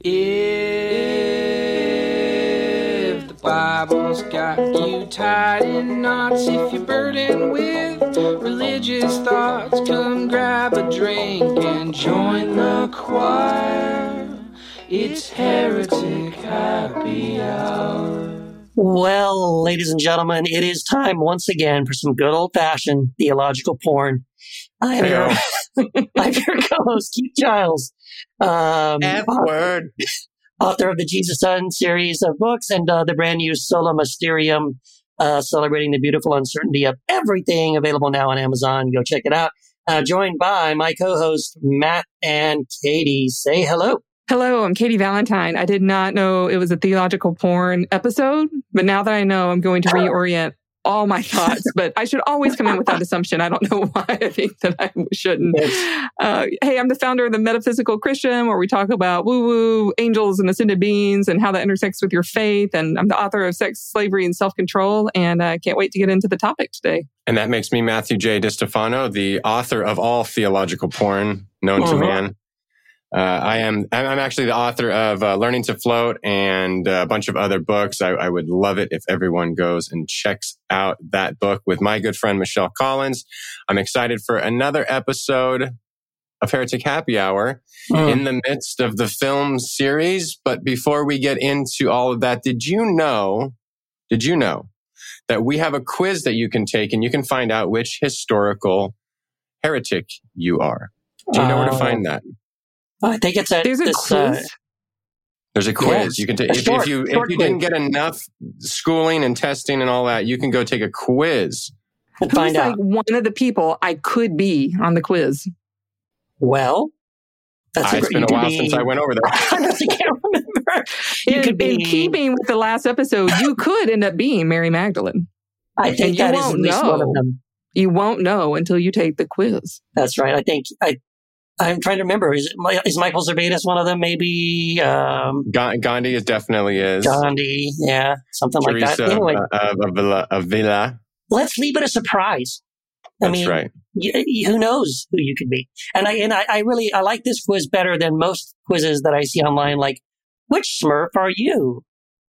If the Bible's got you tied in knots, if you're burdened with religious thoughts, come grab a drink and join the choir. It's Heretic Happy Hour. Well, ladies and gentlemen, it is time once again for some good old fashioned theological porn. I am your, I'm your co-host, Keith Giles. Um, F word. author of the Jesus Un series of books and uh, the brand new Sola Mysterium, uh, celebrating the beautiful uncertainty of everything available now on Amazon. Go check it out. Uh, joined by my co-host Matt and Katie. Say hello. Hello, I'm Katie Valentine. I did not know it was a theological porn episode, but now that I know, I'm going to reorient all my thoughts. But I should always come in with that assumption. I don't know why I think that I shouldn't. Uh, hey, I'm the founder of the Metaphysical Christian, where we talk about woo woo, angels and ascended beings and how that intersects with your faith. And I'm the author of Sex, Slavery, and Self Control. And I can't wait to get into the topic today. And that makes me Matthew J. DiStefano, the author of all theological porn known to Uh-huh. man. Uh, I am. I'm actually the author of uh, Learning to Float and a bunch of other books. I, I would love it if everyone goes and checks out that book with my good friend Michelle Collins. I'm excited for another episode of Heretic Happy Hour Mm. in the midst of the film series. But before we get into all of that, did you know? Did you know that we have a quiz that you can take and you can find out which historical heretic you are? Do you know where to Oh. find that? I think it's at There's a this, uh, quiz. There's a quiz. Yes, you can take if, short- if you if short you didn't get enough schooling and testing and all that, you can go take a quiz. and Who's find like out. one of the people I could be on the quiz? Well, that's Uh, it's great- been a while be- since I went over there. I honestly can't remember. You in, could be. in keeping with the last episode, you could end up being Mary Magdalene. I think you that is at won't one of know. them. You won't know until you take the quiz. That's right. I think I. I'm trying to remember. Is it, is Michael Servetus one of them? Maybe um, Ga- Gandhi is definitely is. Gandhi. Yeah, something like that. Anyway, of, of, of Villa, of Villa. let's leave it a surprise. I That's mean, right. y- y- who knows who you could be? And I and I, I really I like this quiz better than most quizzes that I see online. Like, which Smurf are you?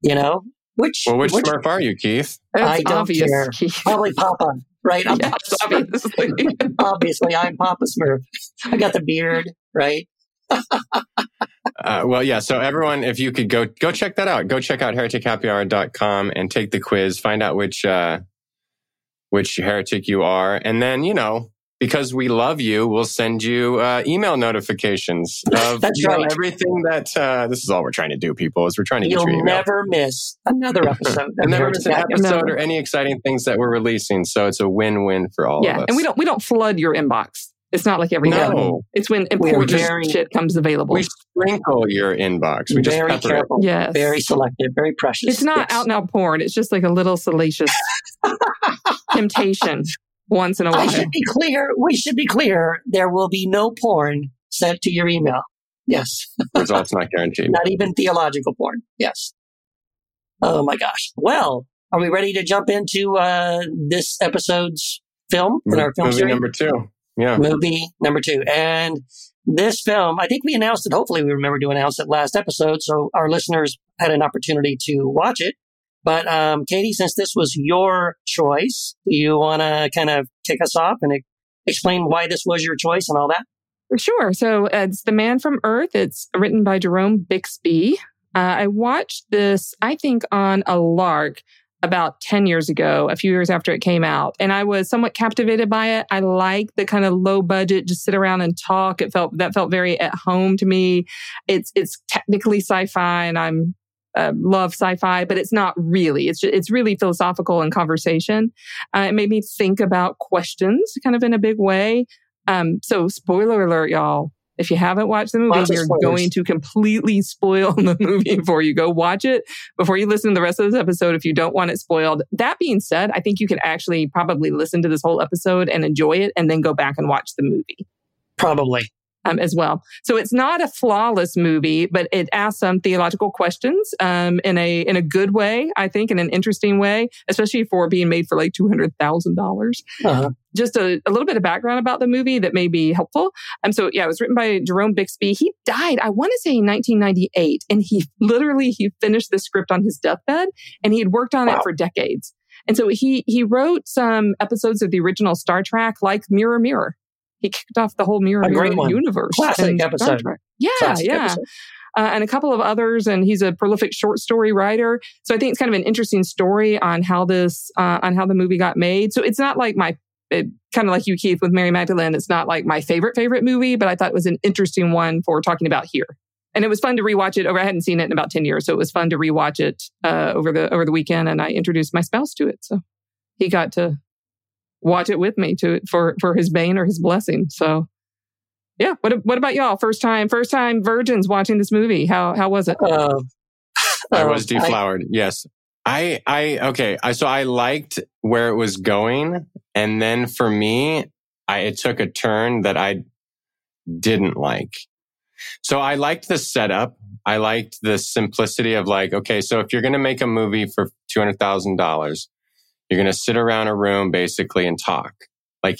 You know, which Well, which Smurf are you, Keith? It's I don't obvious. care. probably Papa, right? I'm yes, Papa obviously. Obviously, I'm Papa Smurf. I got the beard, right? Uh, well, yeah. So everyone, if you could go go check that out, go check out heretichappyhour.com and take the quiz, find out which uh, which heretic you are, and then you know because we love you, we'll send you uh, email notifications of That's you know, everything that uh, this is all we're trying to do, people. Is we're trying to get You'll your email. never miss another episode. and never miss an episode or any exciting things that we're releasing. So it's a win-win for all of yeah, us. and we don't we don't flood your inbox. It's not like every day. No. It's when important very- shit comes available. We sprinkle your inbox. We just very pepper careful, yes, very selective, very precious. It's not Yes. out and out porn. It's just like a little salacious temptation once in a while. I should be clear. We should be clear. There will be no porn sent to your email. Yes. Results not guaranteed. not even theological porn. Yes. Oh my gosh. Well, are we ready to jump into uh, this episode's film in our film Movie series? number two. Yeah. movie number two. And this film, I think we announced it. Hopefully, we remember to announce it last episode, so our listeners had an opportunity to watch it. But um, Katie, since this was your choice, do you want to kind of kick us off and explain why this was your choice and all that? Sure. So it's The Man from Earth. It's written by Jerome Bixby. Uh, I watched this, I think, on a lark about 10 years ago, a few years after it came out. And I was somewhat captivated by it. I like the kind of low budget, just sit around and talk. It felt, that felt very at home to me. It's, it's technically sci-fi and I'm, uh, love sci-fi, but it's not really. It's just, it's really philosophical and conversation. Uh, it made me think about questions kind of in a big way. Um, so spoiler alert, y'all. If you haven't watched the movie, we're going to completely spoil the movie before you go watch it, before you listen to the rest of this episode if you don't want it spoiled. That being said, I think you can actually probably listen to this whole episode and enjoy it and then go back and watch the movie. Probably. Um, as well. So it's not a flawless movie, but it asks some theological questions um, in a in a good way, I think, in an interesting way, especially for being made for like two hundred thousand dollars. Uh-huh. Just a, a little bit of background about the movie that may be helpful. Um, so yeah, it was written by Jerome Bixby. He died, I want to say, in 1998, and he literally he finished the script on his deathbed, and he had worked on Wow. it for decades. And so he he wrote some episodes of the original Star Trek, like Mirror Mirror. He kicked off the whole Mirror Mirror universe. Classic episode. Yeah, Classic yeah. episode. Uh, and a couple of others. And he's a prolific short story writer. So I think it's kind of an interesting story on how this, uh, on how the movie got made. So it's not like my, it, kind of like you, Keith, with Mary Magdalene. It's not like my favorite, favorite movie, but I thought it was an interesting one for talking about here. And it was fun to rewatch it over. I hadn't seen it in about 10 years. So it was fun to rewatch it, uh, over the, over the weekend. And I introduced my spouse to it. So he got to watch it with me to, for, for his bane or his blessing. So yeah. What, what about y'all? First time, first time virgins watching this movie. How, how was it? Uh, I was deflowered. yes. I, I, okay. I, so I liked where it was going. And then for me, I, it took a turn that I didn't like. So I liked the setup. I liked the simplicity of like, okay, so if you're going to make a movie for $200,000, you're going to sit around a room basically and talk. Like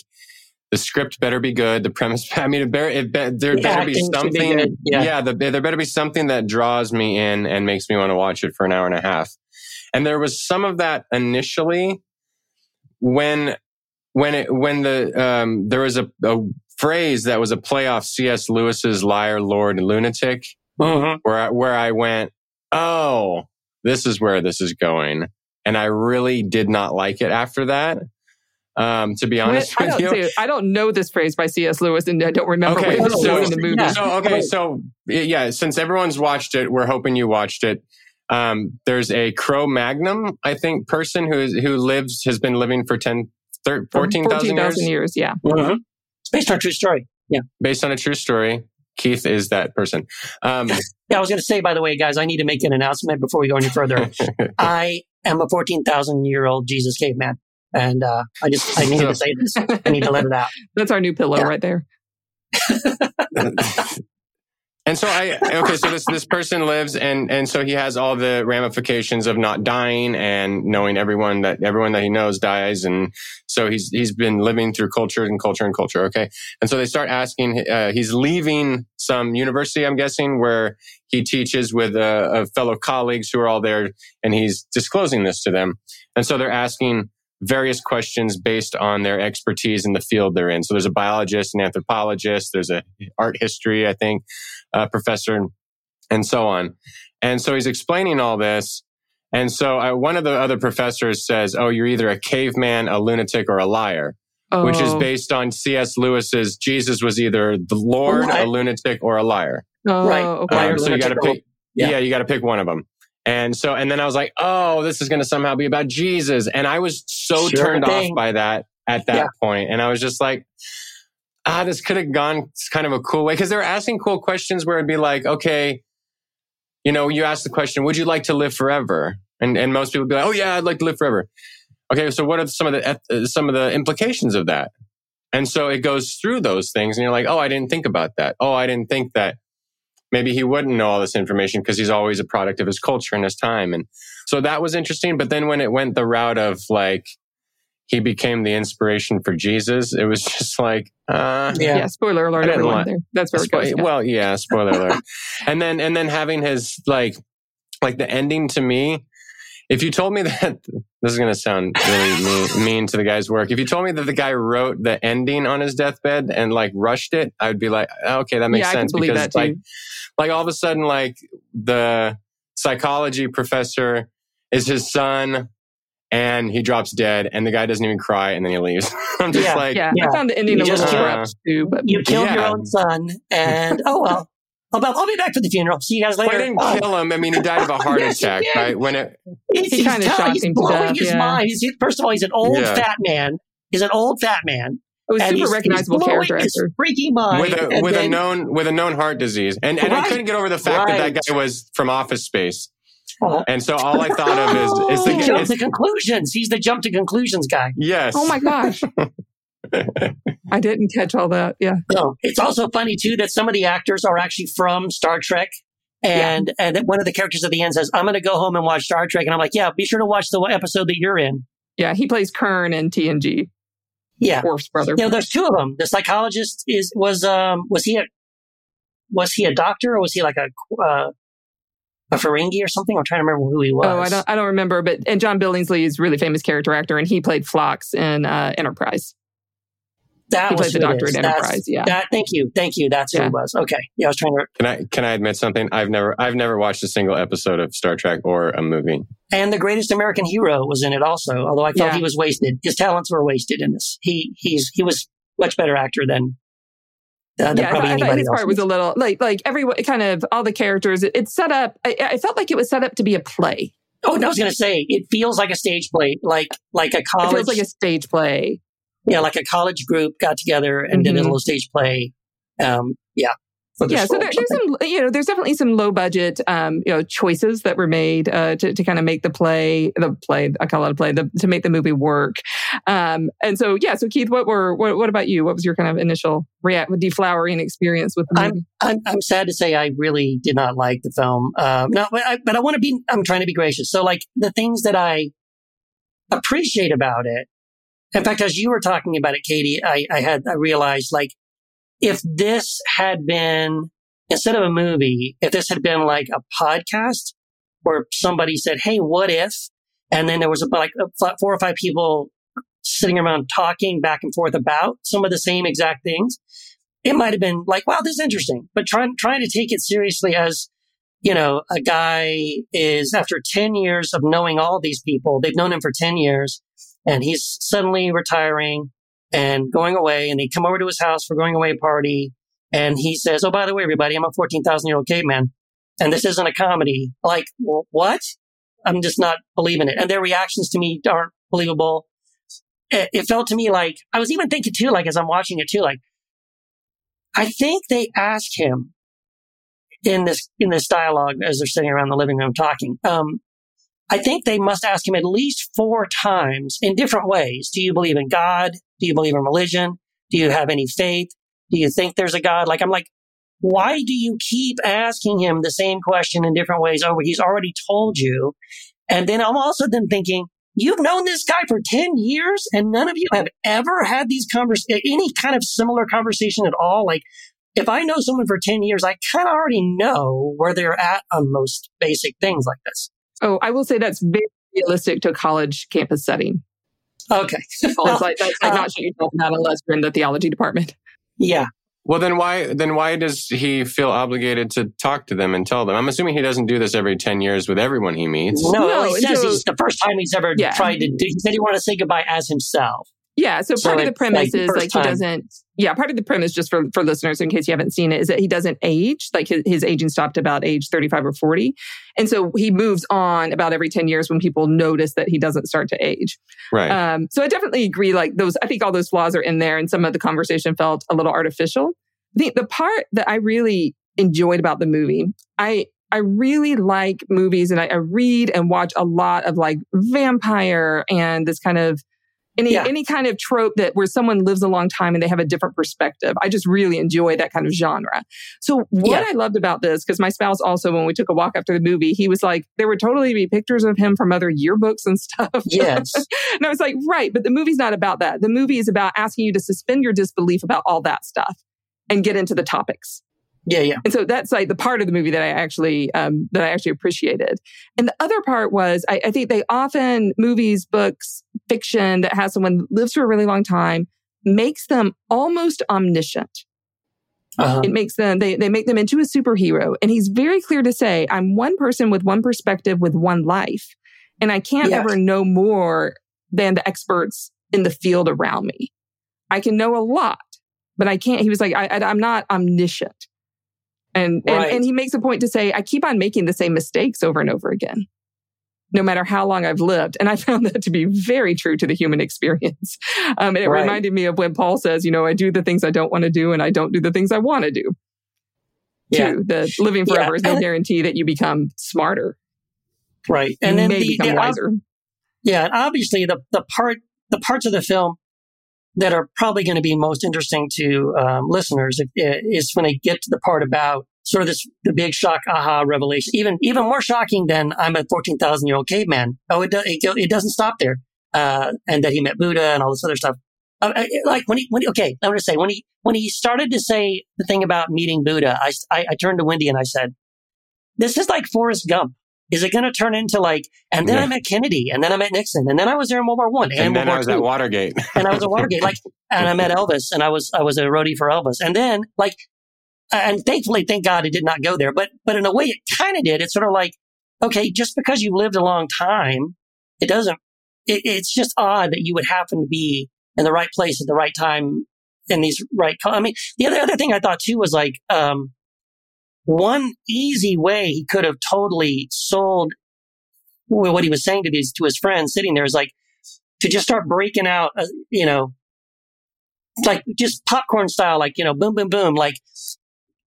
the script better be good. The premise, I mean, it better, it be, there The better be should be something. Yeah. the, there better be something that draws me in and makes me want to watch it for an hour and a half. And there was some of that initially when, when it, when the, um, there was a, a phrase that was a play off C.S. Lewis's liar, lord, and lunatic mhm. where I, where I went, oh, this is where this is going, and I really did not like it after that. Um, to be honest I with don't, you, see- I don't know this phrase by C.S. Lewis, and I don't remember Okay, what it was so- in the movie. yeah. so okay, so yeah, since everyone's watched it, we're hoping you watched it. Um, there's a Cro-Magnon, I think, person who is who lives has been living for 10, 13, 14,000 years, years. Yeah. Mhm. Based on a true story. Yeah, based on a true story. Keith is that person. Um, Yeah, I was going to say, by the way, guys, I need to make an announcement before we go any further. I am a 14,000 year old Jesus caveman. And uh, I just, I needed to say this. I need to let it out. That's our new pillow Yeah. right there. and so I okay, so this this person lives and and so he has all the ramifications of not dying and knowing everyone that everyone that he knows dies, and so he's he's been living through culture and culture and culture. Okay, and so they start asking. Uh, he's leaving some university, I'm guessing, where he teaches with uh, fellow colleagues who are all there, and he's disclosing this to them, and so they're asking various questions based on their expertise in the field they're in. So there's a biologist, an anthropologist, there's a art history, I think, uh, professor, and so on. And so he's explaining all this. And so uh, one of the other professors says, "Oh, you're either a caveman, a lunatic, or a liar," Oh, which is based on C.S. Lewis's Jesus was either the Lord, Right. a lunatic, or a liar. oh, Right. Okay. Liar, Um, so you got to pick. yeah. Yeah, you got to pick one of them. And so, and then I was like, oh, this is going to somehow be about Jesus. And I was so Sure turned thing. off by that at that Yeah. point. And I was just like, ah, this could have gone kind of a cool way. Cause they were asking cool questions where it'd be like, okay, you know, you ask the question, would you like to live forever? And, and most people would be like, oh yeah, I'd like to live forever. Okay. So what are some of the, uh, some of the implications of that? And so it goes through those things and you're like, oh, I didn't think about that. Oh, I didn't think that maybe he wouldn't know all this information because he's always a product of his culture and his time. And so that was interesting. But then when it went the route of like, he became the inspiration for Jesus, it was just like, uh, Yeah. Yeah. spoiler alert, I didn't everyone. want- there. That's where it Spo- goes. yeah. Well, yeah, spoiler alert. and then and then having his like like the ending to me. If you told me that this is going to sound really mean, mean to the guy's work. If you told me that the guy wrote the ending on his deathbed and like rushed it, I would be like, oh, okay, that makes yeah, I can sense believe because that too. like like all of a sudden like the psychology professor is his son and he drops dead and the guy doesn't even cry and then he leaves. I'm just Yeah, like yeah, yeah. I found the ending You a just little abrupt too, but You killed your own son, and oh well. I'll, be- I'll be back for the funeral. See you guys Well, later. I didn't Oh, kill him. I mean, he died of a heart Yes, attack, did. right? When it, he's, He he's kinda tell- shocked he's him to blowing death, his yeah. mind. He's, first of all, he's an old Yeah. fat man. He's an old fat man. it was and super he's, recognizable he's blowing character his actor. freaky mind. with a and with a known with a known heart disease, and and I couldn't get over the fact that Right. that guy was from Office Space, Uh, and so all I thought of is is he the jumped is, to conclusions. He's the jump to conclusions guy. yes, Oh my gosh. I didn't catch all that. Yeah. No, it's also funny too that some of the actors are actually from Star Trek. And yeah. and one of the characters at the end says, "I'm going to go home and watch Star Trek," and I'm like, "Yeah, be sure to watch the episode that you're in." Yeah, he plays Kurn in TNG. Yeah, Worf's brother. You know, there's two of them. The psychologist is was um was he a was he a doctor or was he like a uh, a Ferengi or something? I'm trying to remember who he was. Oh, I don't I don't remember. But and John Billingsley is a really famous character actor, and he played Phlox in uh, Enterprise. That he was played the doctor in Enterprise. That's, yeah. That, thank you, thank you. That's Yeah. who it was. Okay. Yeah, I was trying to. Can I can I admit something? I've never I've never watched a single episode of Star Trek or a movie. And the greatest American hero was in it also. Although I felt Yeah. he was wasted. His talents were wasted in this. He he's he was much better actor than. Uh, yeah, I thought, I thought anybody his part was a little like like everyone kind of all the characters. It, it's set up. I, I felt like it was set up to be a play. Oh, and I was going to say, it feels like a stage play, like like a It college, feels like a stage play. Yeah, like a college group got together and did a Mhm. little stage play. Um, yeah, yeah, so there, there's some, you know, there's definitely some low budget, um, you know, choices that were made uh, to to kind of make the play, the play, I call it a play, the, to make the movie work. Um, and so, yeah, so Keith, what were what, what about you? What was your kind of initial react, deflowering experience with the movie? I'm I'm sad to say I really did not like the film. Um, no, but I, but I want to be. I'm trying to be gracious. So like the things that I appreciate about it. In fact, as you were talking about it, Katie, I, I had I realized like if this had been instead of a movie, if this had been like a podcast where somebody said, "Hey, what if?" and then there was like four or five people sitting around talking back and forth about some of the same exact things it might have been like, wow, this is interesting. But trying trying to take it seriously as, you know, a guy is after 10 years of knowing all these people, they've known him for 10 years, and he's suddenly retiring and going away, and they come over to his house for going away party, and he says, Oh, by the way, everybody, I'm a 14,000 year old caveman, and this isn't a comedy. Like, what? I'm just not believing it. And their reactions to me aren't believable. It, it felt to me like I was even thinking too, like as I'm watching it too, like I think they asked him in this in this dialogue as they're sitting around the living room talking. Um, I think they must ask him at least four times in different ways. Do you believe in God? Do you believe in religion? Do you have any faith? Do you think there's a God? Like I'm like, why do you keep asking him the same question in different ways over? He's already told you. And then I'm also then thinking, you've known this guy for 10 years and none of you have ever had these convers, any kind of similar conversation at all. Like if I know someone for 10 years, I kind of already know where they're at on most basic things like this. Oh, I will say that's very realistic to a college campus setting. Okay. It's like that's like uh, not shit you talk about unless you're in the theology department. yeah. Well, then why then why does he feel obligated to talk to them and tell them? I'm assuming he doesn't do this every ten years with everyone he meets. No, No, he says so- he's the first time he's ever Yeah. tried to do, he said he wanted to say goodbye as himself. Yeah. So So part of the premise like is first like he time. doesn't. Yeah, part of the premise, just for for listeners in case you haven't seen it, is that he doesn't age. Like his, his aging stopped about age thirty five or forty, and so he moves on about every ten years when people notice that he doesn't start to age. Right. Um, so I definitely agree. Like those, I think all those flaws are in there, and some of the conversation felt a little artificial. I think the part that I really enjoyed about the movie, I I really like movies, and I, I read and watch a lot of like vampire and this kind of any Yeah. any kind of trope that where someone lives a long time and they have a different perspective. I just really enjoy that kind of genre. So what Yeah. I loved about this, because my spouse also, when we took a walk after the movie, he was like, there would totally be pictures of him from other yearbooks and stuff. Yes. And I was like, right, but the movie's not about that. The movie is about asking you to suspend your disbelief about all that stuff and get into the topics. Yeah, yeah. And so that's like the part of the movie that I actually um, that I actually appreciated. And the other part was I, I think they often movies, books, fiction that has someone that lives for a really long time makes them almost omniscient. Uh-huh. It makes them they they make them into a superhero. And he's very clear to say, I'm one person with one perspective with one life. And I can't Yes. ever know more than the experts in the field around me. I can know a lot, but I can't. He was like, I, I, I'm not omniscient. And, and Right. and he makes a point to say, I keep on making the same mistakes over and over again, no matter how long I've lived. And I found that to be very true to the human experience. Um, and it Right. reminded me of when Paul says, you know, I do the things I don't want to do, and I don't do the things I want to do. Yeah. Too. The living Yeah. forever is no guarantee that you become smarter. Right. And And then the, become the- wiser. Yeah, and obviously the the part the parts of the film that are probably going to be most interesting to um, listeners is when they get to the part about sort of this the big shock aha revelation. Even even more shocking than I'm a fourteen thousand year old caveman. Oh, it, do, it, it doesn't stop there. Uh, and that he met Buddha and all this other stuff. Uh, like when he, when he, okay, I'm going to say when he when he started to say the thing about meeting Buddha, I, I, I turned to Wendy and I said, "This is like Forrest Gump." Is it going to turn into like, and then yeah. I met Kennedy, and then I met Nixon, and then I was there in World War One, and, and then I was II, at Watergate, and I was at Watergate, like, and I met Elvis, and I was I was a roadie for Elvis, and then like, and thankfully, thank God, it did not go there, but but in a way, it kind of did. It's sort of like, okay, just because you've lived a long time, it doesn't. It, it's just odd that you would happen to be in the right place at the right time in these right. I mean, the other other thing I thought too was like, um, one easy way he could have totally sold what he was saying to these to his friends sitting there is like to just start breaking out, uh, you know, like just popcorn style, like you know, boom, boom, boom, like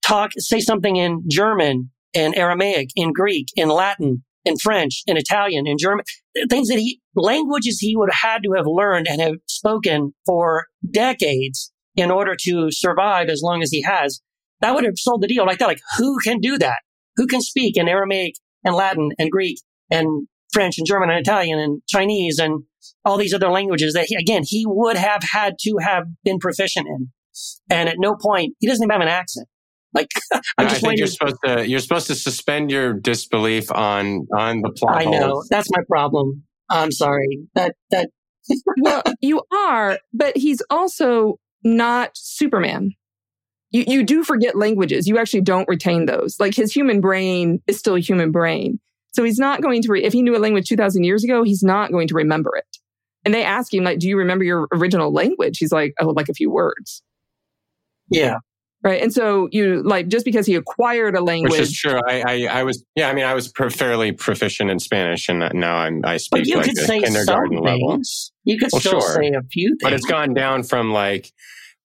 talk, say something in German, in Aramaic, in Greek, in Latin, in French, in Italian, in German, things that he languages he would have had to have learned and have spoken for decades in order to survive as long as he has that would have sold the deal like that. Like, who can do that? Who can speak in Aramaic and Latin and Greek and French and German and Italian and Chinese and all these other languages that he, again, he would have had to have been proficient in. And at no point, he doesn't even have an accent. Like, I'm just I think you're supposed to, you're supposed to suspend your disbelief on, on the plot. I know. Holes. That's my problem. I'm sorry. That, that. well, you are, but he's also not Superman you, you do forget languages. You actually don't retain those. Like his human brain is still a human brain. So he's not going to, re- if he knew a language 2000 years ago, he's not going to remember it. And they ask him, like, do you remember your original language? He's like, oh, like a few words. Yeah. Right. And so you like, just because he acquired a language. Which is true. I, I, I was, yeah, I mean, I was pro- fairly proficient in Spanish and now I'm, I speak but you like could say kindergarten level. You could well, still sure. say a few things. But it's gone down from like,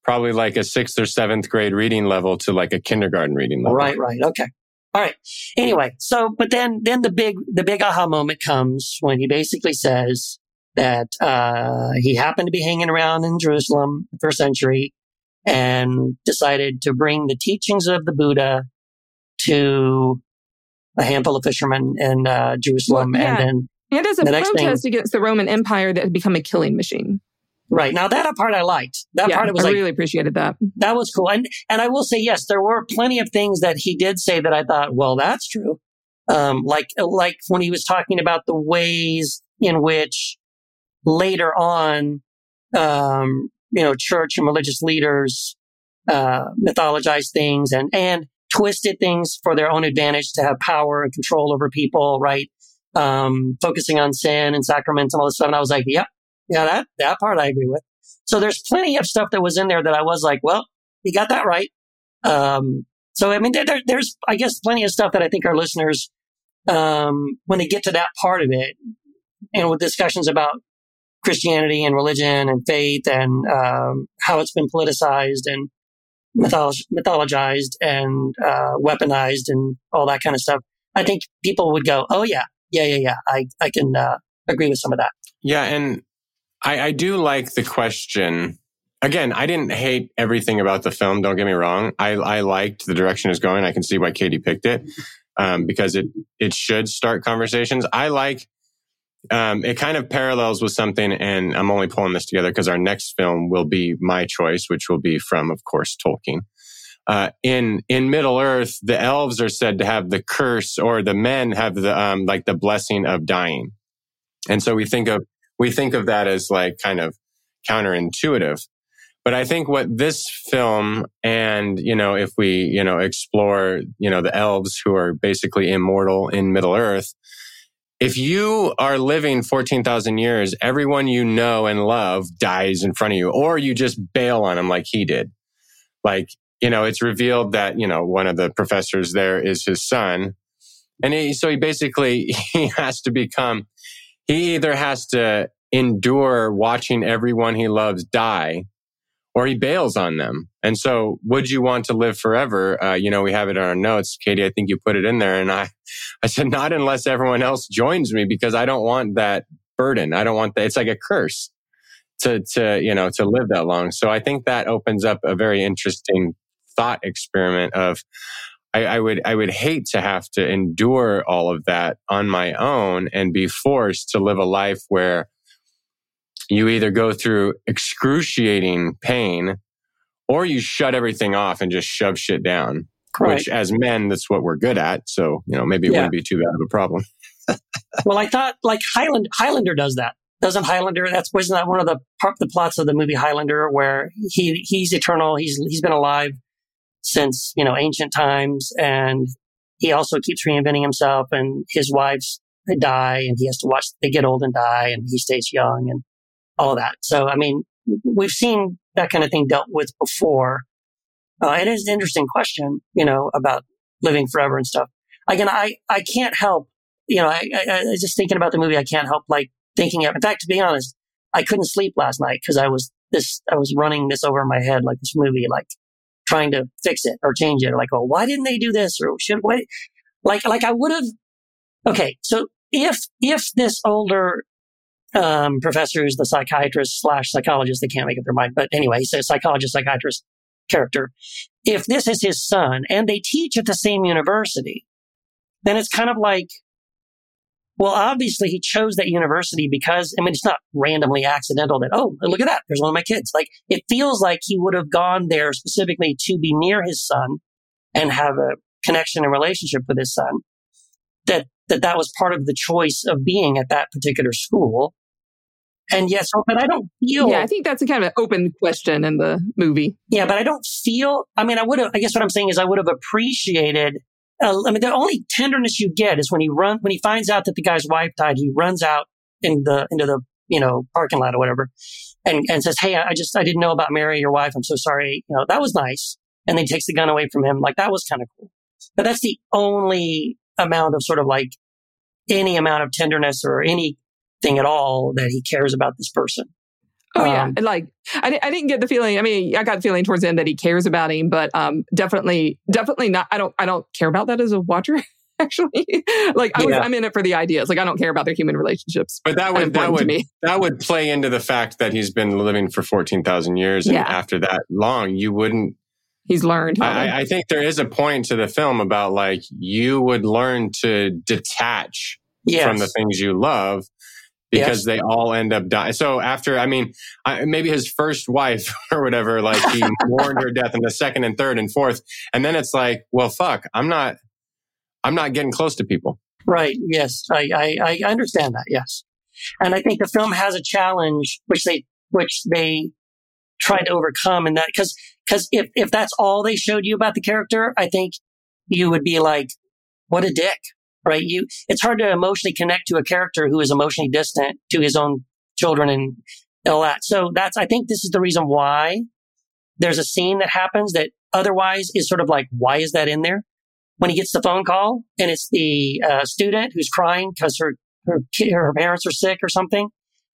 probably like a sixth or seventh grade reading level to like a kindergarten reading level. Right, right. Okay. All right. Anyway, so but then then the big the big aha moment comes when he basically says that uh, he happened to be hanging around in Jerusalem first century and decided to bring the teachings of the Buddha to a handful of fishermen in uh, Jerusalem, well, yeah. and then and as a protest thing, against the Roman Empire that had become a killing machine. Right. Now that part I liked. That yeah, part it was I like, really appreciated that. That was cool. And and I will say yes, there were plenty of things that he did say that I thought, well, that's true. Um, like like when he was talking about the ways in which later on um, you know, church and religious leaders uh mythologize things and and twisted things for their own advantage to have power and control over people, right? Um, focusing on sin and sacraments and all this stuff. And I was like, yep, yeah, that, that part I agree with. So there's plenty of stuff that was in there that I was like, well, you got that right. Um, so, I mean, there, there, there's, I guess, plenty of stuff that I think our listeners, um, when they get to that part of it and with discussions about Christianity and religion and faith and, um, how it's been politicized and mytholog- mythologized and, uh, weaponized and all that kind of stuff, I think people would go, oh yeah, yeah, yeah, yeah. I, I can, uh, agree with some of that. Yeah. And I, I do like the question. Again, I didn't hate everything about the film. Don't get me wrong. I, I liked the direction it's going. I can see why Katie picked it um, because it it should start conversations. I like um, it. Kind of parallels with something, and I'm only pulling this together because our next film will be my choice, which will be from, of course, Tolkien. Uh, in in Middle Earth, the elves are said to have the curse, or the men have the um, like the blessing of dying, and so we think of we think of that as like kind of counterintuitive. But I think what this film and, you know, if we, you know, explore, you know, the elves who are basically immortal in Middle Earth, if you are living 14,000 years, everyone you know and love dies in front of you, or you just bail on them like he did. Like, you know, it's revealed that, you know, one of the professors there is his son. And he, so he basically, he has to become he either has to endure watching everyone he loves die or he bails on them. And so, would you want to live forever? Uh, you know, we have it in our notes. Katie, I think you put it in there. And I, I said, not unless everyone else joins me because I don't want that burden. I don't want that. It's like a curse to to you know to live that long. So I think that opens up a very interesting thought experiment of I, I, would I would hate to have to endure all of that on my own and be forced to live a life where you either go through excruciating pain or you shut everything off and just shove shit down. Right. Which as men, that's what we're good at. So, you know, maybe it yeah. wouldn't be too bad of a problem. well, I thought like Highland Highlander does that. Doesn't Highlander? That's wasn't that one of the the plots of the movie Highlander where he he's eternal. He's he's been alive since you know ancient times, and he also keeps reinventing himself. And his wives die, and he has to watch they get old and die, and he stays young, and all that. So, I mean, we've seen that kind of thing dealt with before. Uh, it is an interesting question, you know, about living forever and stuff. Again, I, I can't help, you know, I, I, I just thinking about the movie, I can't help like thinking of, in fact, to be honest, I couldn't sleep last night because I was this, I was running this over in my head, like this movie, like trying to fix it or change it like, oh, why didn't they do this? Or should, wait, like, like I would have, okay. So if, if this older um, professor who's the psychiatrist slash psychologist. They can't make up their mind. But anyway, a psychologist, psychiatrist character. If this is his son and they teach at the same university, then it's kind of like, well, obviously he chose that university because, I mean, it's not randomly accidental that, oh, look at that. There's one of my kids. Like it feels like he would have gone there specifically to be near his son and have a connection and relationship with his son. That, that that was part of the choice of being at that particular school. And yes, oh, but I don't feel. Yeah, I think that's a kind of an open question in the movie. Yeah, but I don't feel. I mean, I would have. I guess what I'm saying is, I would have appreciated. Uh, I mean, the only tenderness you get is when he run when he finds out that the guy's wife died. He runs out in the into the you know parking lot or whatever, and and says, "Hey, I just I didn't know about Mary, your wife. I'm so sorry. You know that was nice." And then he takes the gun away from him. Like that was kind of cool. But that's the only amount of sort of like any amount of tenderness or anything at all that he cares about this person. Oh um, yeah, like I, I didn't get the feeling. I mean, I got the feeling towards the end that he cares about him, but um, definitely, definitely not. I don't, I don't care about that as a watcher. Actually, like I was, I'm in it for the ideas. Like I don't care about their human relationships. But that would that would that would play into the fact that he's been living for fourteen thousand years, and yeah. after that long, you wouldn't. He's learned. I, I think there is a point to the film about like you would learn to detach yes. from the things you love because yes. they all end up dying. So after, I mean, I, maybe his first wife or whatever, like he mourned her death in the second and third and fourth. And then it's like, well, fuck, I'm not, I'm not getting close to people. Right. Yes. I, I, I understand that. Yes. And I think the film has a challenge, which they, which they tried to overcome in that, cause, cause if, if that's all they showed you about the character, I think you would be like, what a dick right? You, it's hard to emotionally connect to a character who is emotionally distant to his own children and all that. So that's, I think this is the reason why there's a scene that happens that otherwise is sort of like, why is that in there? When he gets the phone call and it's the uh, student who's crying because her, her, her parents are sick or something.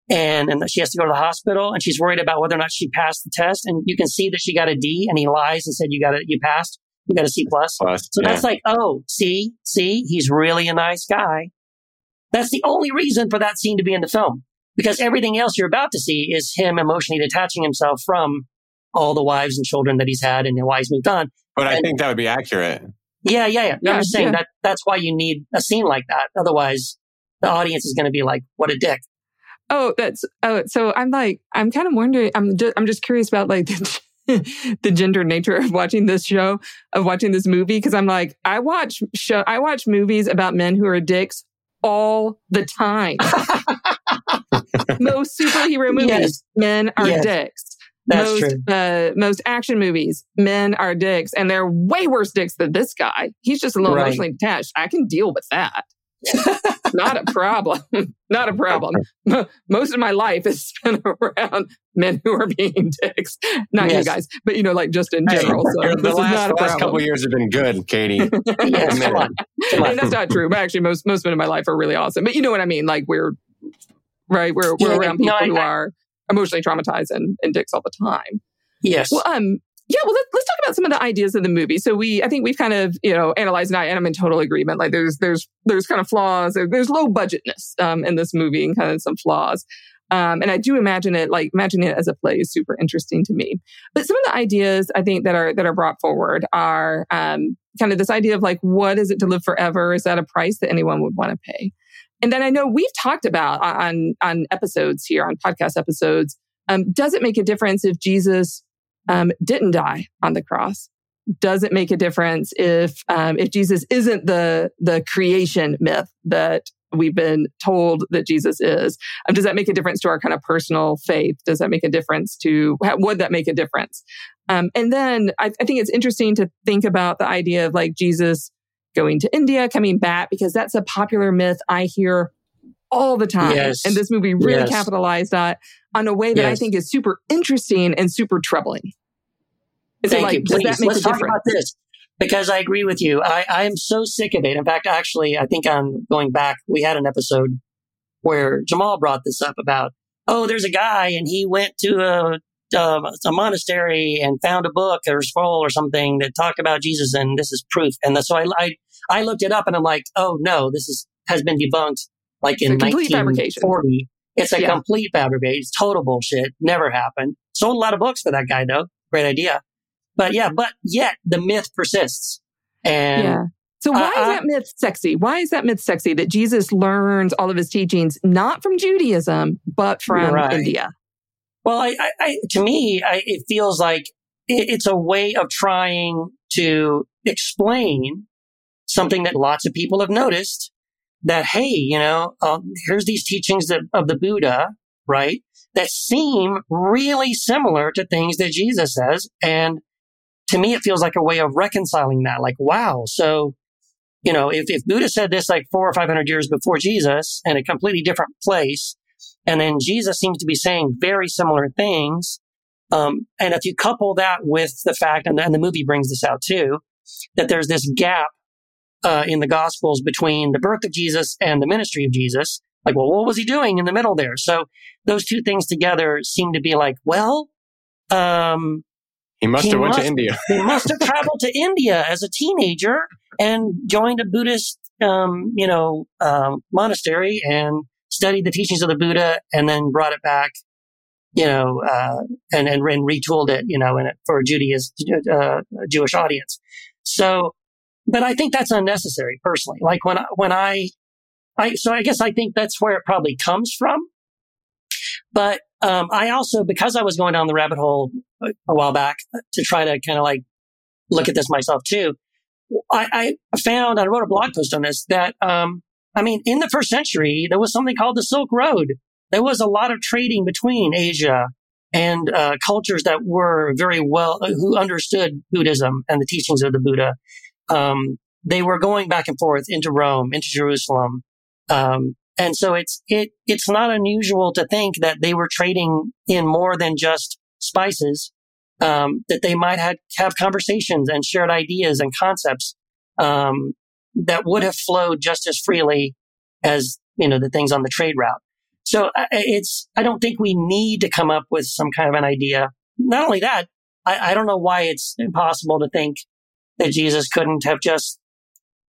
And, and she has to go to the hospital and she's worried about whether or not she passed the test. And you can see that she got a D and he lies and said, you got it, you passed you got a C plus. plus so yeah. that's like, oh, see, see, he's really a nice guy. That's the only reason for that scene to be in the film. Because everything else you're about to see is him emotionally detaching himself from all the wives and children that he's had and why he's moved on. But and, I think that would be accurate. Yeah, yeah, yeah. yeah I'm just saying yeah. that that's why you need a scene like that. Otherwise, the audience is going to be like, what a dick. Oh, that's, oh, so I'm like, I'm kind of wondering, I'm just, I'm just curious about like, the gender nature of watching this show, of watching this movie. Cause I'm like, I watch show, I watch movies about men who are dicks all the time. most superhero movies, yes. men are yes. dicks. That's most, true. Uh, most action movies, men are dicks, and they're way worse dicks than this guy. He's just a little right. emotionally detached. I can deal with that. Not a problem. Not a problem. Most of my life is spent around men who are being dicks. Not yes. you guys, but you know, like just in general. So the last, last couple years have been good, Katie. yes, come on. Come on. that's not true. But actually, most most men in my life are really awesome. But you know what I mean? Like we're right. We're we're yeah, around people no, I, who are emotionally traumatized and, and dicks all the time. Yes. Well, um, yeah, well, let, us talk about some of the ideas of the movie. So we, I think we've kind of, you know, analyzed, and, I, and I'm in total agreement. Like there's, there's, there's kind of flaws. There's low budgetness um, in this movie and kind of some flaws. Um, and I do imagine it like imagining it as a play is super interesting to me. But some of the ideas I think that are that are brought forward are um, kind of this idea of like, what is it to live forever? Is that a price that anyone would want to pay? And then I know we've talked about on on episodes here on podcast episodes. Um, does it make a difference if Jesus um, didn't die on the cross? Does it make a difference if um, if Jesus isn't the the creation myth that we've been told that Jesus is. Um, does that make a difference to our kind of personal faith? Does that make a difference to, would that make a difference? Um, and then I, I think it's interesting to think about the idea of like Jesus going to India, coming back, because that's a popular myth I hear all the time. Yes. And this movie really Yes. capitalized that on a way that I think is super interesting and super troubling. Is Thank like, you. does Please, that make let's a talk difference? about this because I agree with you. I, I am so sick of it. In fact, actually, I think I'm going back. We had an episode where Jamal brought this up about, oh, there's a guy and he went to a, um, a monastery and found a book or scroll or something that talked about Jesus, and this is proof. And so I, I, I looked it up and I'm like, oh no, this is has been debunked. Like It's in a complete fabrication. 1940, it's a Yeah. complete fabrication. It's total bullshit. Never happened. Sold a lot of books for that guy though. Great idea. But yeah, but yet the myth persists. And yeah. So why I- is that myth sexy? Why is that myth sexy that Jesus learns all of his teachings not from Judaism but from Right. India? well, I, I, I to me, I, it feels like it, it's a way of trying to explain something that lots of people have noticed that, hey, you know, um, here's these teachings of the Buddha, right? That seem really similar to things that Jesus says. And to me, it feels like a way of reconciling that. Like, wow. So, you know, if, if Buddha said this like four or 500 years before Jesus in a completely different place, and then Jesus seems to be saying very similar things. Um, and if you couple that with the fact, and, and the movie brings this out too, that there's this gap uh, in the Gospels between the birth of Jesus and the ministry of Jesus. Like, well, what was he doing in the middle there? So those two things together seem to be like, well, um, He must He have went must- to India. he must have traveled to India as a teenager and joined a Buddhist, um, you know, um, monastery and studied the teachings of the Buddha and then brought it back, you know, uh, and, and, and retooled it, you know, in it for a Judaism, uh, Jewish audience. So, but I think that's unnecessary personally. Like when I, when I, I, so I guess I think that's where it probably comes from. But, um, I also, because I was going down the rabbit hole a, a while back to try to kind of like look at this myself too, I, I found, I wrote a blog post on this that, um, I mean, in the first century, there was something called the Silk Road. There was a lot of trading between Asia and uh, cultures that were very well, who understood Buddhism and the teachings of the Buddha. Um, they were going back and forth into Rome, into Jerusalem. Um, and so it's, it, it's not unusual to think that they were trading in more than just spices, um, that they might have, have conversations and shared ideas and concepts, um, that would have flowed just as freely as, you know, the things on the trade route. So it's, I don't think we need to come up with some kind of an idea. Not only that, I, I don't know why it's impossible to think that Jesus couldn't have just,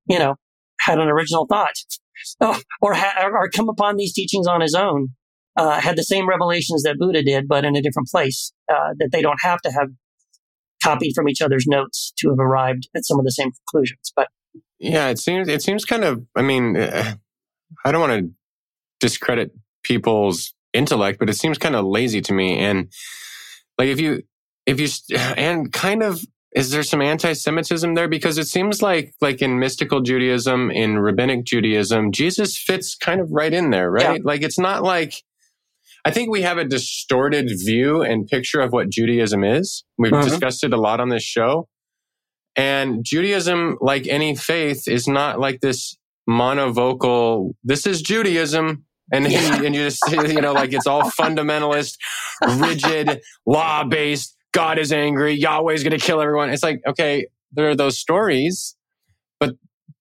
you know, had an original thought or, or, ha- or come upon these teachings on his own, uh, had the same revelations that Buddha did, but in a different place, uh, that they don't have to have copied from each other's notes to have arrived at some of the same conclusions. But Yeah, it seems it seems kind of. I mean, uh, I don't want to discredit people's intellect, but it seems kind of lazy to me. And like, if you if you and kind of is there some anti-Semitism there because it seems like like in mystical Judaism, in rabbinic Judaism, Jesus fits kind of right in there, right? Like it's not like. I think we have a distorted view and picture of what Judaism is. We've Mhm. discussed it a lot on this show. And Judaism, like any faith, is not like this monovocal, this is Judaism. And, Yeah. and you just, you know, like it's all fundamentalist, rigid, law based. God is angry. Yahweh's going to kill everyone. It's like, okay, there are those stories, but,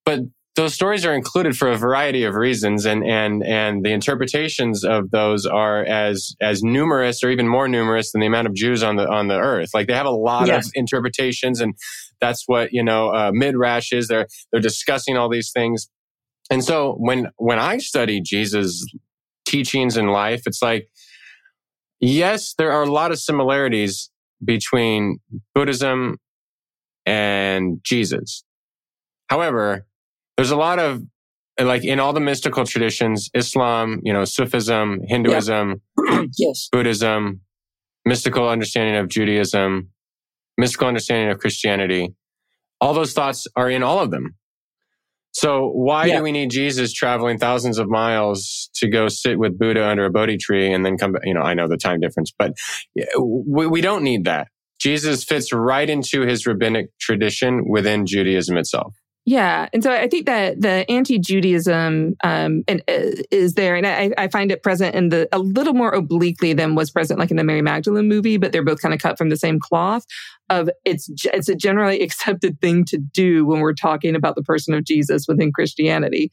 but those stories are included for a variety of reasons and, and, and the interpretations of those are as, as numerous or even more numerous than the amount of Jews on the, on the earth. Like they have a lot of interpretations and that's what, you know, uh, midrash is. They're, they're discussing all these things. And so when, when I study Jesus teachings in life, it's like, yes, there are a lot of similarities between Buddhism and Jesus. However, there's a lot of like in all the mystical traditions, Islam, you know, Sufism, Hinduism, yes. Buddhism, mystical understanding of Judaism, mystical understanding of Christianity. All those thoughts are in all of them. So why Yeah. do we need Jesus traveling thousands of miles to go sit with Buddha under a Bodhi tree and then come back? You know, I know the time difference, but we, we don't need that. Jesus fits right into his rabbinic tradition within Judaism itself. Yeah, and so I think that the anti-Judaism um, and, uh, is there, and I, I find it present in the a little more obliquely than was present like in the Mary Magdalene movie, but they're both kind of cut from the same cloth. Of it's it's a generally accepted thing to do when we're talking about the person of Jesus within Christianity,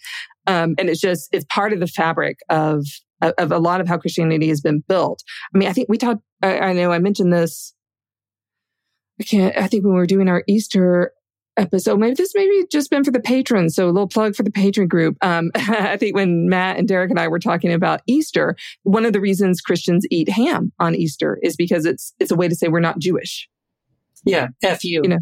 um, and it's just it's part of the fabric of of a lot of how Christianity has been built. I mean, I think we talked. I, I know I mentioned this. I can't. I think when we were doing our Easter episode. Maybe this maybe just been for the patrons. So a little plug for the patron group. Um, I think when Matt and Derek and I were talking about Easter, one of the reasons Christians eat ham on Easter is because it's it's a way to say we're not Jewish. Yeah. F you. You know,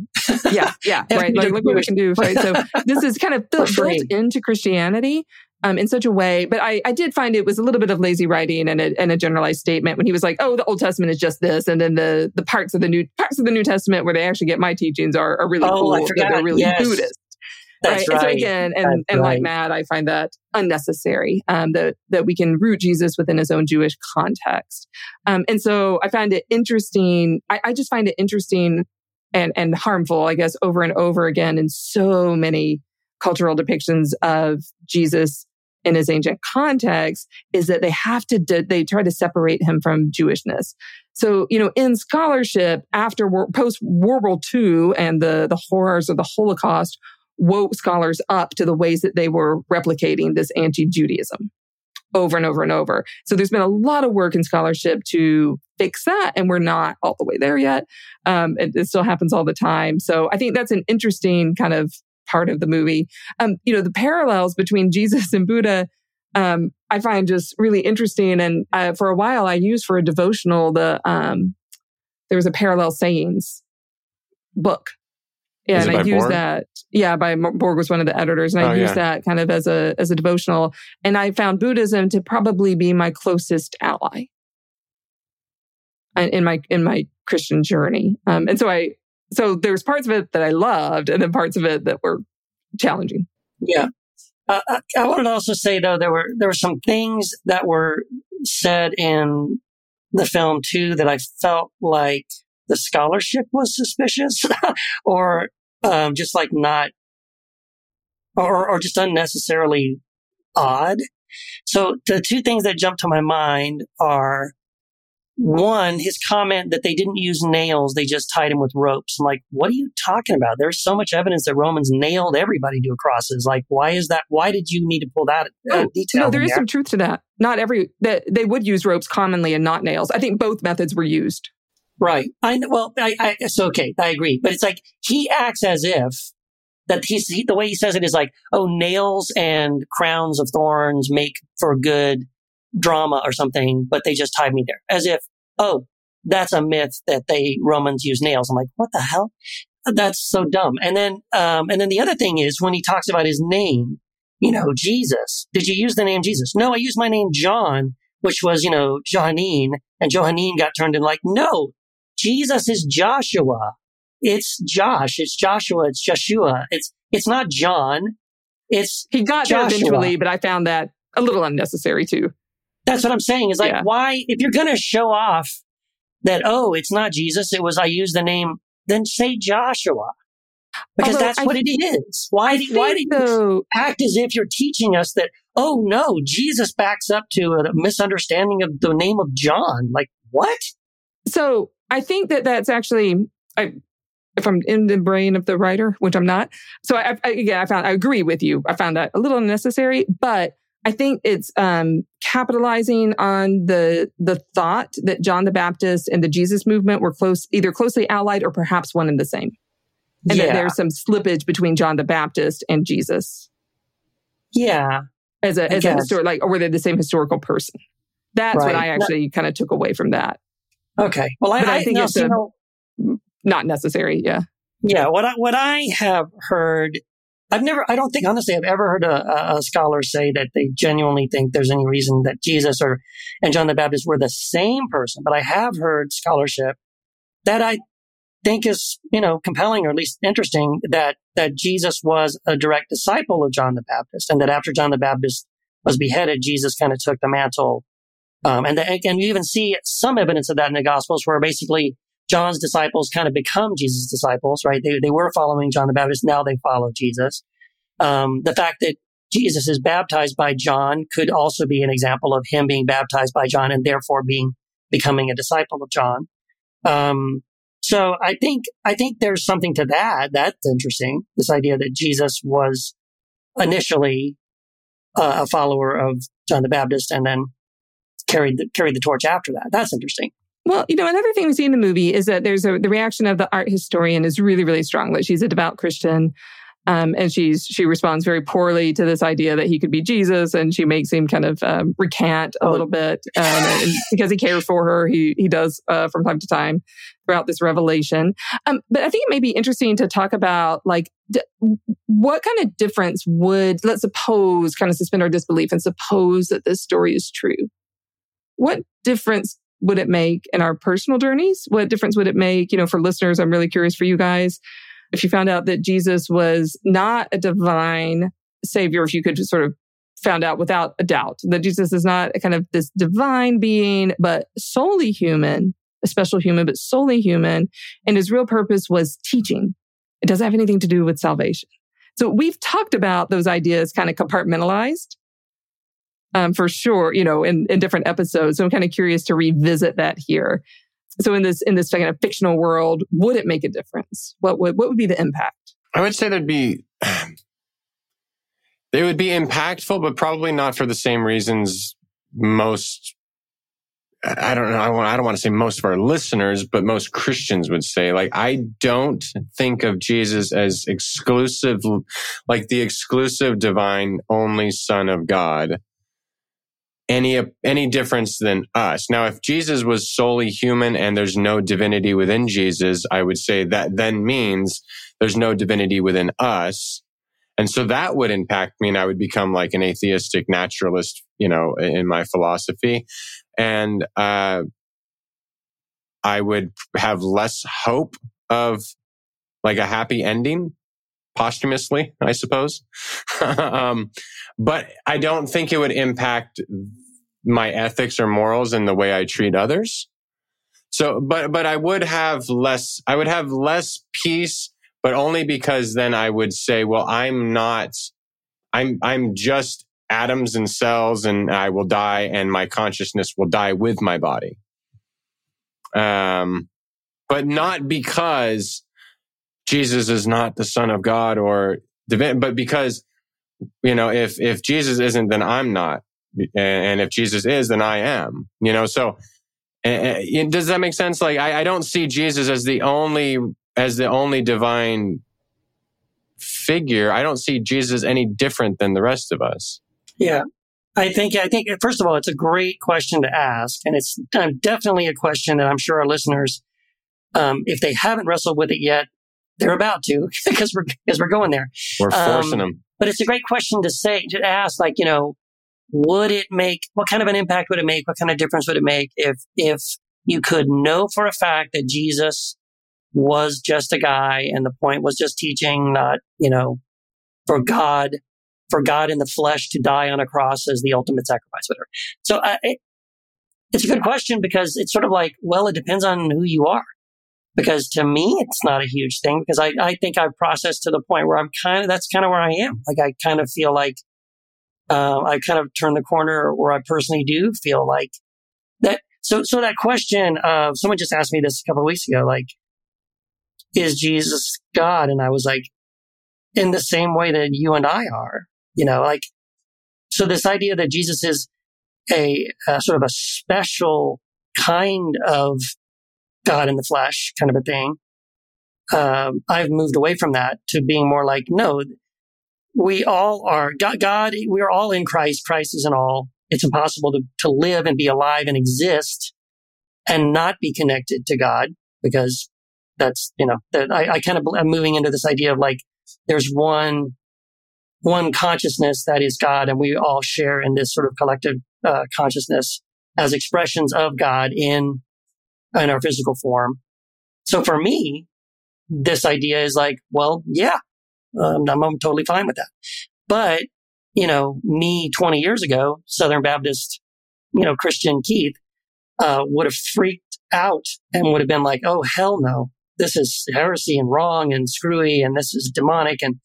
Yeah, yeah, right. Like, look what we can do. Right. So this is kind of built, built into Christianity. Um, in such a way, but I, I did find it was a little bit of lazy writing and a, and a generalized statement when he was like, "Oh, the Old Testament is just this," and then the the parts of the new parts of the New Testament where they actually get my teachings are, are really Oh, cool. I that forgot. They're really Yes. Buddhist. That's And right. so again, and, That's and like right. Matt, I find that unnecessary. Um, that that we can root Jesus within his own Jewish context. Um, and so I find it interesting. I, I just find it interesting and and harmful, I guess, over and over again in so many cultural depictions of Jesus in his ancient context is that they have to de- they try to separate him from Jewishness. So you know, in scholarship after war- post World War II and the the horrors of the Holocaust woke scholars up to the ways that they were replicating this anti-Judaism over and over and over. So there's been a lot of work in scholarship to fix that, and we're not all the way there yet. Um, it, it still happens all the time. So I think that's an interesting kind of part of the movie. Um, you know, the parallels between Jesus and Buddha. Um, I find just really interesting, and uh, for a while I used for a devotional the um, there was a parallel sayings book. Yeah, and I used Borg? that. Yeah, by Borg was one of the editors, and I Oh, used yeah. that kind of as a as a devotional. And I found Buddhism to probably be my closest ally in in my in my Christian journey. Um, and so I so there's parts of it that I loved, and then parts of it that were challenging. Yeah. Uh, I, I wanted to also say though there were there were some things that were said in the film too that I felt like the scholarship was suspicious or um, just like not or or just unnecessarily odd. So the two things that jump to my mind are one, his comment that they didn't use nails, they just tied him with ropes. I'm like, what are you talking about? There's so much evidence that Romans nailed everybody to crosses. Like, why is that? Why did you need to pull that uh, detail? No, there some truth to that. Not every that they would use ropes commonly and not nails. I think both methods were used. Right. I know. Well, I, I, it's okay. I agree. But it's like he acts as if that he's, he, the way he says it is like, oh, nails and crowns of thorns make for good drama or something, but they just tied me there. As if, oh, that's a myth that they Romans use nails. I'm like, what the hell? That's so dumb. And then, um, and then the other thing is when he talks about his name, you know, Jesus. Did you use the name Jesus? No, I used my name John, which was, you know, Johannine, and Johannine got turned in like, no, Jesus is Joshua. It's Josh. It's Joshua. It's Joshua. It's, it's not John. It's, He got there Joshua. eventually, but I found that a little unnecessary too. That's what I'm saying is like, Yeah. why, if you're going to show off that, oh, it's not Jesus, it was, I used the name, then say Joshua. Because Although that's I- what it is. Why, do- why do you act as if you're teaching us that, oh no, Jesus backs up to a misunderstanding of the name of John? Like, what? So I think that that's actually, I, if I'm in the brain of the writer, which I'm not. So I, I again, I found I agree with you. I found that a little unnecessary, but I think it's um, capitalizing on the the thought that John the Baptist and the Jesus movement were close, either closely allied or perhaps one and the same, and that there's some slippage between John the Baptist and Jesus Yeah. as a I as a histor- like, or were they the same historical person? That's Right. what I actually kind of took away from that. Okay. Well, I, I I think no, it's a- you know, Not necessary. Yeah. Yeah, what I what I have heard, I've never, I don't think honestly, I've ever heard a, a- scholar say that they genuinely think there's any reason that Jesus or and John the Baptist were the same person. But I have heard scholarship that I think is you know compelling or at least interesting that that Jesus was a direct disciple of John the Baptist, and that after John the Baptist was beheaded, Jesus kind of took the mantle. Um, and, the, and you even see some evidence of that in the Gospels, where basically John's disciples kind of become Jesus' disciples, right? They, they were following John the Baptist. Now they follow Jesus. Um, the fact that Jesus is baptized by John could also be an example of him being baptized by John and therefore being, becoming a disciple of John. Um, so I think, I think there's something to that. That's interesting. This idea that Jesus was initially uh, a follower of John the Baptist and then carried the, carried the torch after that. That's interesting. Well, you know, another thing we see in the movie is that there's a the reaction of the art historian is really, really strong. That she's a devout Christian, um, and she's she responds very poorly to this idea that he could be Jesus, and she makes him kind of um, recant a Oh. little bit, um, because he cares for her, he he does uh, from time to time throughout this revelation. Um, but I think it may be interesting to talk about like d- what kind of difference would let's suppose kind of suspend our disbelief and suppose that this story is true. What difference would it make in our personal journeys? What difference would it make, you know, for listeners? I'm really curious for you guys. If you found out that Jesus was not a divine savior, if you could just sort of found out without a doubt that Jesus is not a kind of this divine being, but solely human, a special human, but solely human. And his real purpose was teaching. It doesn't have anything to do with salvation. So we've talked about those ideas kind of compartmentalized um, for sure, you know, in, in different episodes. So I'm kind of curious to revisit that here. So in this in this kind of fictional world, would it make a difference? What would what would be the impact? I would say there'd be they would be impactful, but probably not for the same reasons most. I don't know. I, want, I don't want to say most of our listeners, but most Christians would say. Like, I don't think of Jesus as exclusive, like the exclusive divine only Son of God. Any any difference than us. Now, if Jesus was solely human and there's no divinity within Jesus, I would say that then means there's no divinity within us. And so that would impact me and I would become like an atheistic naturalist, you know, in my philosophy. And, uh, I would have less hope of like a happy ending posthumously, I suppose. um, but I don't think it would impact my ethics or morals in the way I treat others. So, but, but I would have less, I would have less peace but only because then I would say, well, I'm not, I'm, I'm just atoms and cells and I will die and my consciousness will die with my body. Um, but not because Jesus is not the son of God or divine, but because, you know, if, if Jesus isn't, then I'm not. And if Jesus is, then I am, you know, so, uh, does that make sense? Like, I, I don't see Jesus as the only as the only divine figure, I don't see Jesus any different than the rest of us. Yeah. I think, I think, first of all, it's a great question to ask. And it's uh, definitely a question that I'm sure our listeners, um, if they haven't wrestled with it yet, they're about to because we're, because we're going there. We're forcing Um, them. But it's a great question to say, to ask, like, you know, would it make, what kind of an impact would it make? What kind of difference would it make if, if you could know for a fact that Jesus was just a guy and the point was just teaching, not, you know, for God, for God in the flesh to die on a cross as the ultimate sacrifice, whatever. So uh, it, it's a good question because it's sort of like, well, it depends on who you are. Because to me, it's not a huge thing because I, I think I've processed to the point where I'm kind of, that's kind of where I am. Like I kind of feel like, uh, I kind of turned the corner where I personally do feel like that. So, so that question of someone just asked me this a couple of weeks ago, like, is Jesus God? And I was like, in the same way that you and I are, you know, like, so this idea that Jesus is a, a sort of a special kind of God in the flesh kind of a thing. Um, I've moved away from that to being more like, no, we all are God, God. We are all in Christ. Christ is in all. it's impossible to, to live and be alive and exist and not be connected to God because that's, you know, that I, I kind of am moving into this idea of like, there's one, one consciousness that is God and we all share in this sort of collective uh, consciousness as expressions of God in, in our physical form. So for me, this idea is like, well, yeah, um, I'm, I'm totally fine with that. But, you know, me 20 years ago, Southern Baptist, you know, Christian Keith, uh, would have freaked out and would have been like, oh, hell no. This is heresy and wrong and screwy and this is demonic. And,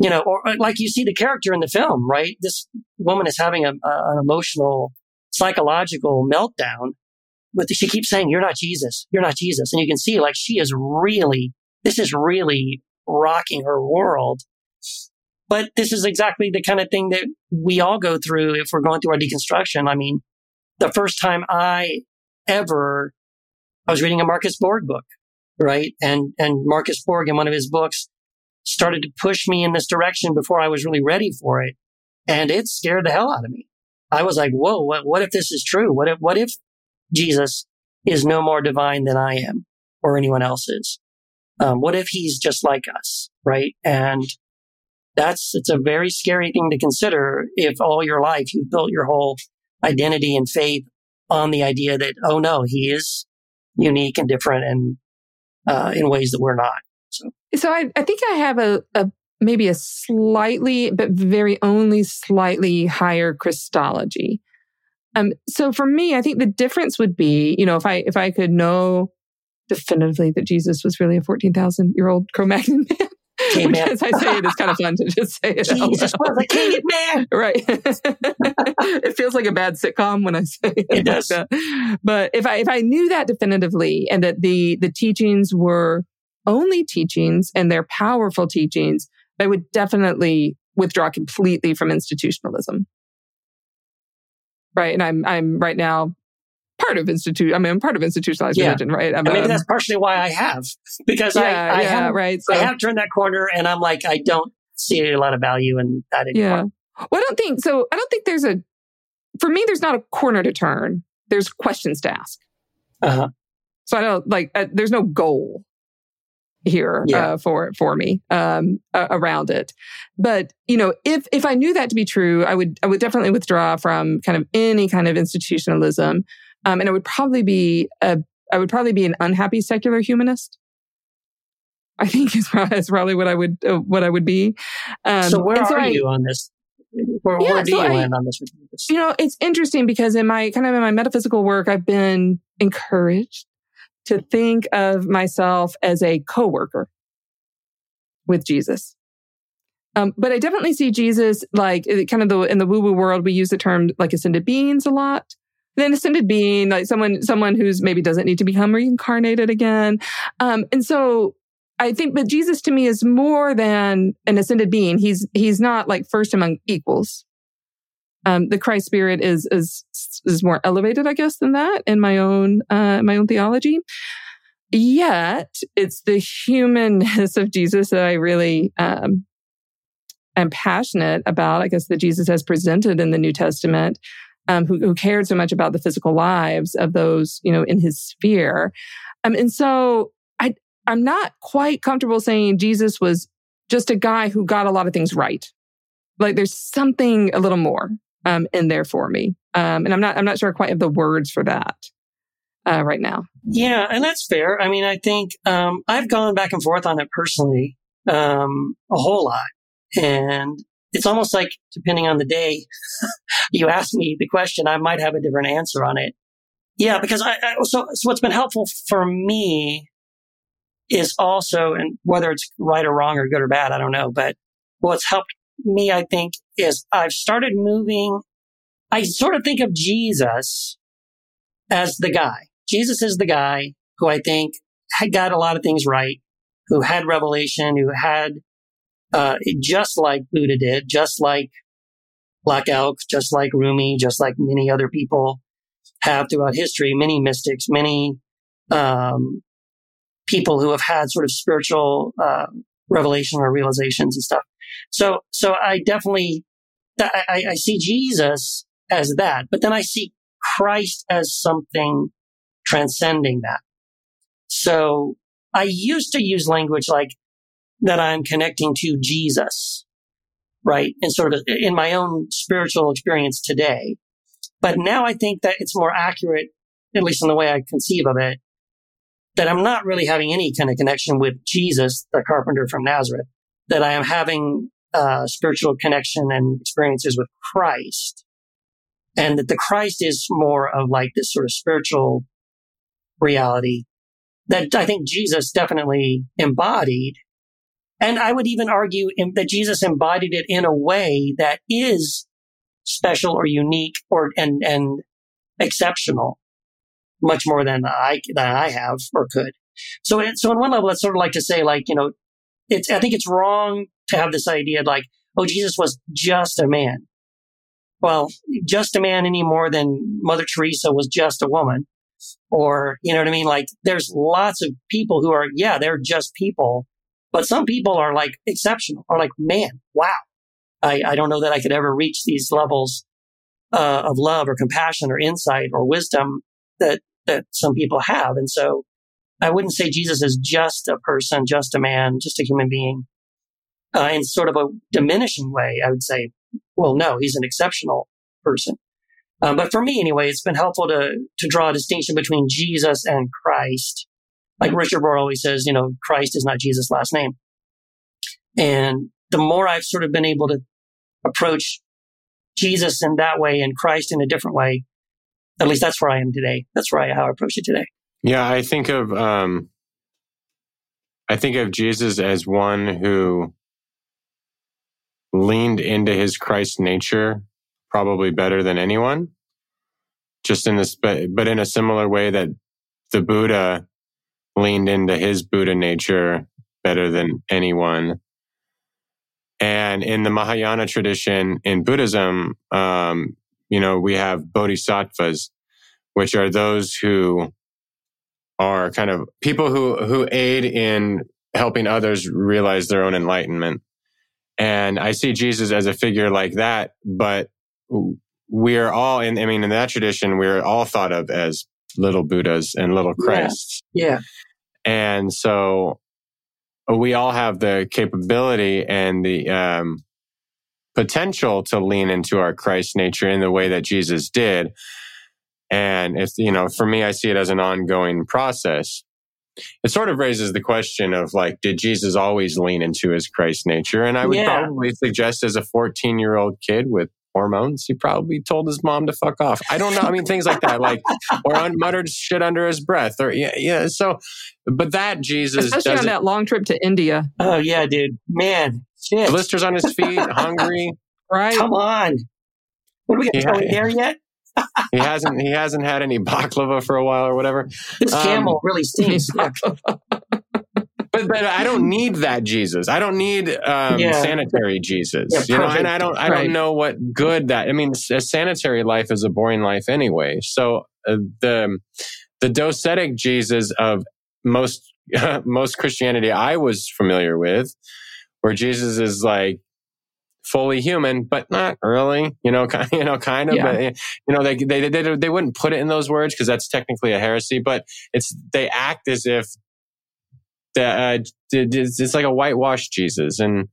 you know, or like you see the character in the film, right? This woman is having a, a, an emotional, psychological meltdown. But she keeps saying, you're not Jesus. You're not Jesus. And you can see like she is really, this is really rocking her world. But this is exactly the kind of thing that we all go through if we're going through our deconstruction. I mean, the first time I ever, I was reading a Marcus Borg book, right? And, and Marcus Borg in one of his books started to push me in this direction before I was really ready for it. And it scared the hell out of me. I was like, whoa, what, what if this is true? What if, what if Jesus is no more divine than I am or anyone else is? Um, what if he's just like us? Right. And that's, it's a very scary thing to consider if all your life you've built your whole identity and faith on the idea that, oh no, he is unique and different and uh, in ways that we're not. So, so I, I think I have a, a maybe a slightly, but very only slightly higher Christology. Um, so for me, I think the difference would be, you know, if I if I could know definitively that Jesus was really a fourteen thousand year old Cro-Magnon man, which, as I say it, is kind of fun to just say it. Jesus was a caveman. Right. it feels like a bad sitcom when I say it. It does. Like but if I if I knew that definitively and that the the teachings were only teachings and they're powerful teachings, I would definitely withdraw completely from institutionalism. Right. And I'm I'm right now part of institute. I mean, I'm part of institutionalized Yeah. religion, right? I'm, And maybe um, that's partially why I have because yeah, I, I yeah, have right. So I have turned that corner and I'm like, I don't see a lot of value in that anymore. Yeah. Well, I don't think so. I don't think there's a, for me, there's not a corner to turn. There's questions to ask. Uh-huh. So I don't like, uh, there's no goal here Yeah. uh, for for me um, uh, around it. But you know, if if I knew that to be true, I would I would definitely withdraw from kind of any kind of institutionalism, um, and it would probably be a I would probably be an unhappy secular humanist. I think is probably, is probably what I would uh, what I would be. Um, so where so are I- you on this? Where, Yeah, where do so you I- land on this? you know, it's interesting because in my kind of in my metaphysical work, I've been encouraged to think of myself as a coworker with Jesus. Um, but I definitely see Jesus like uh, kind of the in the woo woo world. We use the term like ascended beings a lot. Then ascended being like someone someone who's maybe doesn't need to become reincarnated again. Um, and so I think, but Jesus to me is more than an ascended being. He's he's not like first among equals um, the Christ spirit is is is more elevated, I guess, than that in my own uh, my own theology. Yet it's the humanness of Jesus that I really um, am passionate about. I guess that Jesus has presented in the New Testament, um, who, who cared so much about the physical lives of those you know in his sphere, um, and so I I'm not quite comfortable saying Jesus was just a guy who got a lot of things right like there's something a little more um, in there for me um, and i'm not i'm not sure quite have the words for that uh, right now Yeah, and that's fair. I mean, I think um, I've gone back and forth on it personally um, a whole lot, and it's almost like depending on the day, you ask me the question, I might have a different answer on it. Yeah, because I, I so so what's been helpful for me is also, and whether it's right or wrong or good or bad, I don't know, but what's helped me, I think, is I've started moving. I sort of think of Jesus as the guy. Jesus is the guy who I think had got a lot of things right, who had revelation, who had, uh, just like Buddha did, just like Black Elk, just like Rumi, just like many other people have throughout history, many mystics, many, um, people who have had sort of spiritual, uh, revelation or realizations and stuff. So, so I definitely, I, I- see Jesus as that, but then I see Christ as something transcending that. So I used to use language like that I'm connecting to Jesus, right? And sort of in my own spiritual experience today. But now I think that it's more accurate, at least in the way I conceive of it, that I'm not really having any kind of connection with Jesus, the carpenter from Nazareth, that I am having a spiritual connection and experiences with Christ. And that the Christ is more of like this sort of spiritual reality that I think Jesus definitely embodied. And I would even argue that Jesus embodied it in a way that is special or unique or, and, and exceptional much more than I, than I have or could. So, so on one level, it's sort of like to say, like, you know, it's, I think it's wrong to have this idea like, oh, Jesus was just a man. Well, just a man any more than Mother Teresa was just a woman. Or, you know what I mean? Like there's lots of people who are, yeah, they're just people, but some people are like exceptional or like, man, wow. I, I don't know that I could ever reach these levels uh, of love or compassion or insight or wisdom that, that some people have. And so I wouldn't say Jesus is just a person, just a man, just a human being. Uh, in sort of a diminishing way, I would say, well, no, he's an exceptional person. Um, but for me, anyway, it's been helpful to to draw a distinction between Jesus and Christ. Like Richard Rohr always says, you know, Christ is not Jesus' last name. And the more I've sort of been able to approach Jesus in that way and Christ in a different way, at least that's where I am today. That's where I, how I approach it today. Yeah, I think of um, I think of Jesus as one who leaned into his Christ nature probably better than anyone. Just in this, but, but in a similar way that the Buddha leaned into his Buddha nature better than anyone. And in the Mahayana tradition in Buddhism, um, you know, we have bodhisattvas, which are those who are kind of people who, who aid in helping others realize their own enlightenment. And I see Jesus as a figure like that, but we're all in, I mean, in that tradition, we're all thought of as little Buddhas and little Christs. Yeah. yeah. And so we all have the capability and the um, potential to lean into our Christ nature in the way that Jesus did. And if, you know, for me, I see it as an ongoing process. It sort of raises the question of like, did Jesus always lean into his Christ nature? And I would yeah. probably suggest as a 14 year old kid with hormones. He probably told his mom to fuck off. I don't know. I mean, things like that, like or un- muttered shit under his breath, or yeah, yeah. So, but that Jesus, especially on that long trip to India. Oh yeah, dude, man, shit. blisters on his feet, hungry. Right? Come on. What are we going to yeah, there yet? He hasn't he hasn't had any baklava for a while or whatever. This um, camel really stinks but but I don't need that Jesus. I don't need um, yeah. sanitary Jesus. Yeah, you know, and I don't I right. don't know what good that. I mean, a sanitary life is a boring life anyway. So uh, the the docetic Jesus of most uh, most Christianity I was familiar with, where Jesus is like fully human, but not really. You know, kind, you know, kind of. Yeah. But, you know, they, they they they wouldn't put it in those words because that's technically a heresy. But it's they act as if that uh, it's like a whitewashed Jesus, and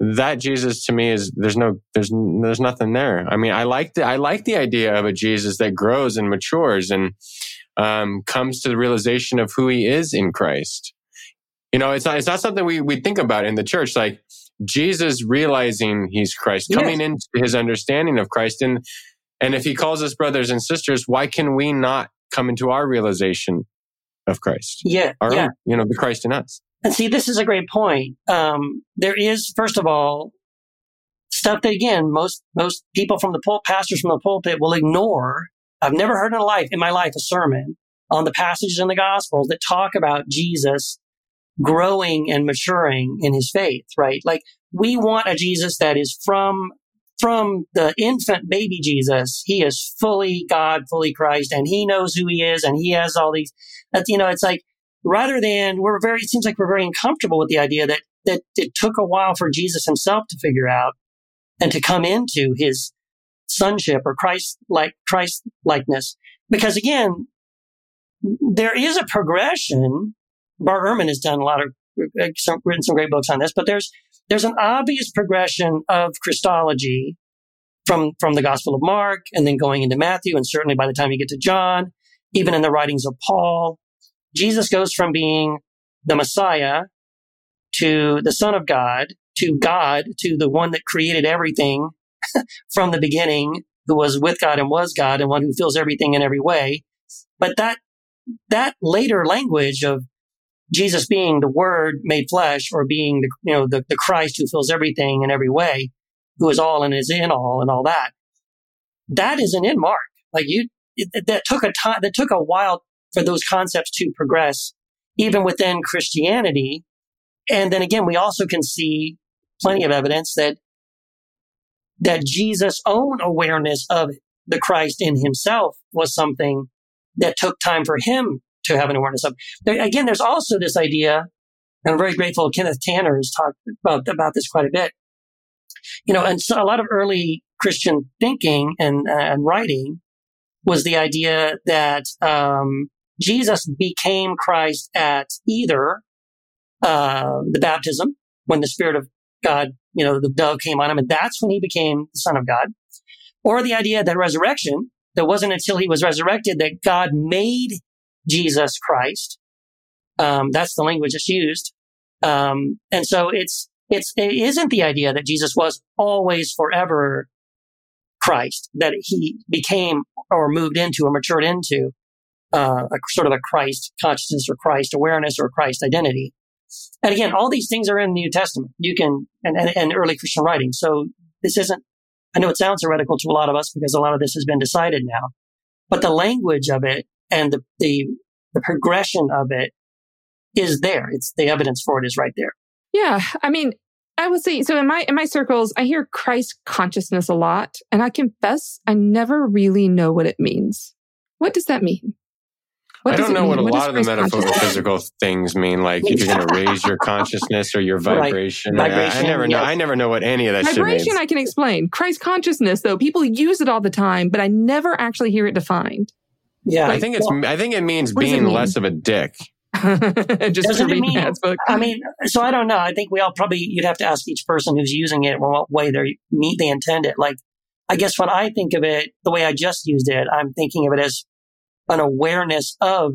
that Jesus to me is there's no there's there's nothing there. I mean, I like the I like the idea of a Jesus that grows and matures and um, comes to the realization of who he is in Christ. You know, it's not it's not something we we think about in the church. Like Jesus realizing he's Christ, coming yes. into his understanding of Christ, and and if he calls us brothers and sisters, why can we not come into our realization of Christ. Yeah. Our yeah. Own, you know, the Christ in us. And see, this is a great point. Um, there is, first of all, stuff that again, most, most people from the pulpit, pastors from the pulpit will ignore. I've never heard in a life, in my life, a sermon on the passages in the gospels that talk about Jesus growing and maturing in his faith, right? Like we want a Jesus that is from from the infant baby Jesus, he is fully God, fully Christ, and he knows who he is, and he has all these. That you know, it's like rather than we're very. It seems like we're very uncomfortable with the idea that that it took a while for Jesus himself to figure out and to come into his sonship or Christ like Christ likeness. Because again, there is a progression. Bart Ehrman has done a lot of uh, some, written some great books on this, but there's there's an obvious progression of Christology from from the Gospel of Mark and then going into Matthew, and certainly by the time you get to John, even in the writings of Paul, Jesus goes from being the Messiah to the Son of God to God to the one that created everything from the beginning, who was with God and was God, and one who fills everything in every way. But that that later language of Jesus being the Word made flesh, or being the you know the, the Christ who fills everything in every way, who is all and is in all, and all that, that is an in mark. Like you, it, that took a time. That took a while for those concepts to progress, even within Christianity. And then again, we also can see plenty of evidence that that Jesus' own awareness of the Christ in himself was something that took time for him to have an awareness of. There, again, there's also this idea, and I'm very grateful Kenneth Tanner has talked about, about this quite a bit. You know, and so a lot of early Christian thinking and, uh, and writing was the idea that um, Jesus became Christ at either uh, the baptism, when the Spirit of God, you know, the dove came on him, and that's when he became the Son of God, or the idea that resurrection, that wasn't until he was resurrected that God made Jesus Christ. Um, that's the language that's used. Um, and so it's, it's, it isn't the idea that Jesus was always forever Christ, that he became or moved into or matured into, uh, a sort of a Christ consciousness or Christ awareness or Christ identity. And again, all these things are in the New Testament. You can, and, and, and early Christian writing. So this isn't I know it sounds heretical to a lot of us because a lot of this has been decided now, but the language of it and the, the, the progression of it is there. It's the evidence for it is right there. Yeah. I mean, I would say so in my in my circles, I hear Christ consciousness a lot, and I confess I never really know what it means. What does that mean? What I don't know mean? what a what lot of the metaphysical things mean. Like if you're going to raise your consciousness or your vibration. Right. vibration I, I, never know. I never know what any of that. Vibration, I can explain. Christ consciousness, though, people use it all the time, but I never actually hear it defined. Yeah, I think it's. Well, I think it means being mean? less of a dick. just Doesn't to read mean, book. I mean, so I don't know. I think we all probably you'd have to ask each person who's using it what way they meet they intend it. Like, I guess when I think of it, the way I just used it, I'm thinking of it as an awareness of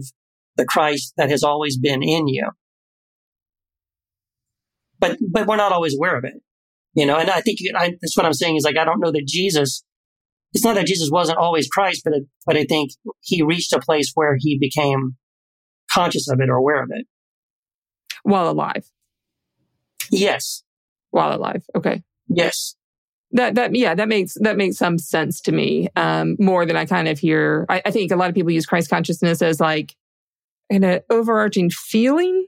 the Christ that has always been in you. But, but we're not always aware of it, you know, and I think I, that's what I'm saying is like, I don't know that Jesus, it's not that Jesus wasn't always Christ, but, it, but I think he reached a place where he became conscious of it or aware of it. While alive. Yes. While alive. Okay. Yes. That that yeah, that makes that makes some sense to me. Um, more than I kind of hear. I, I think a lot of people use Christ consciousness as like an overarching feeling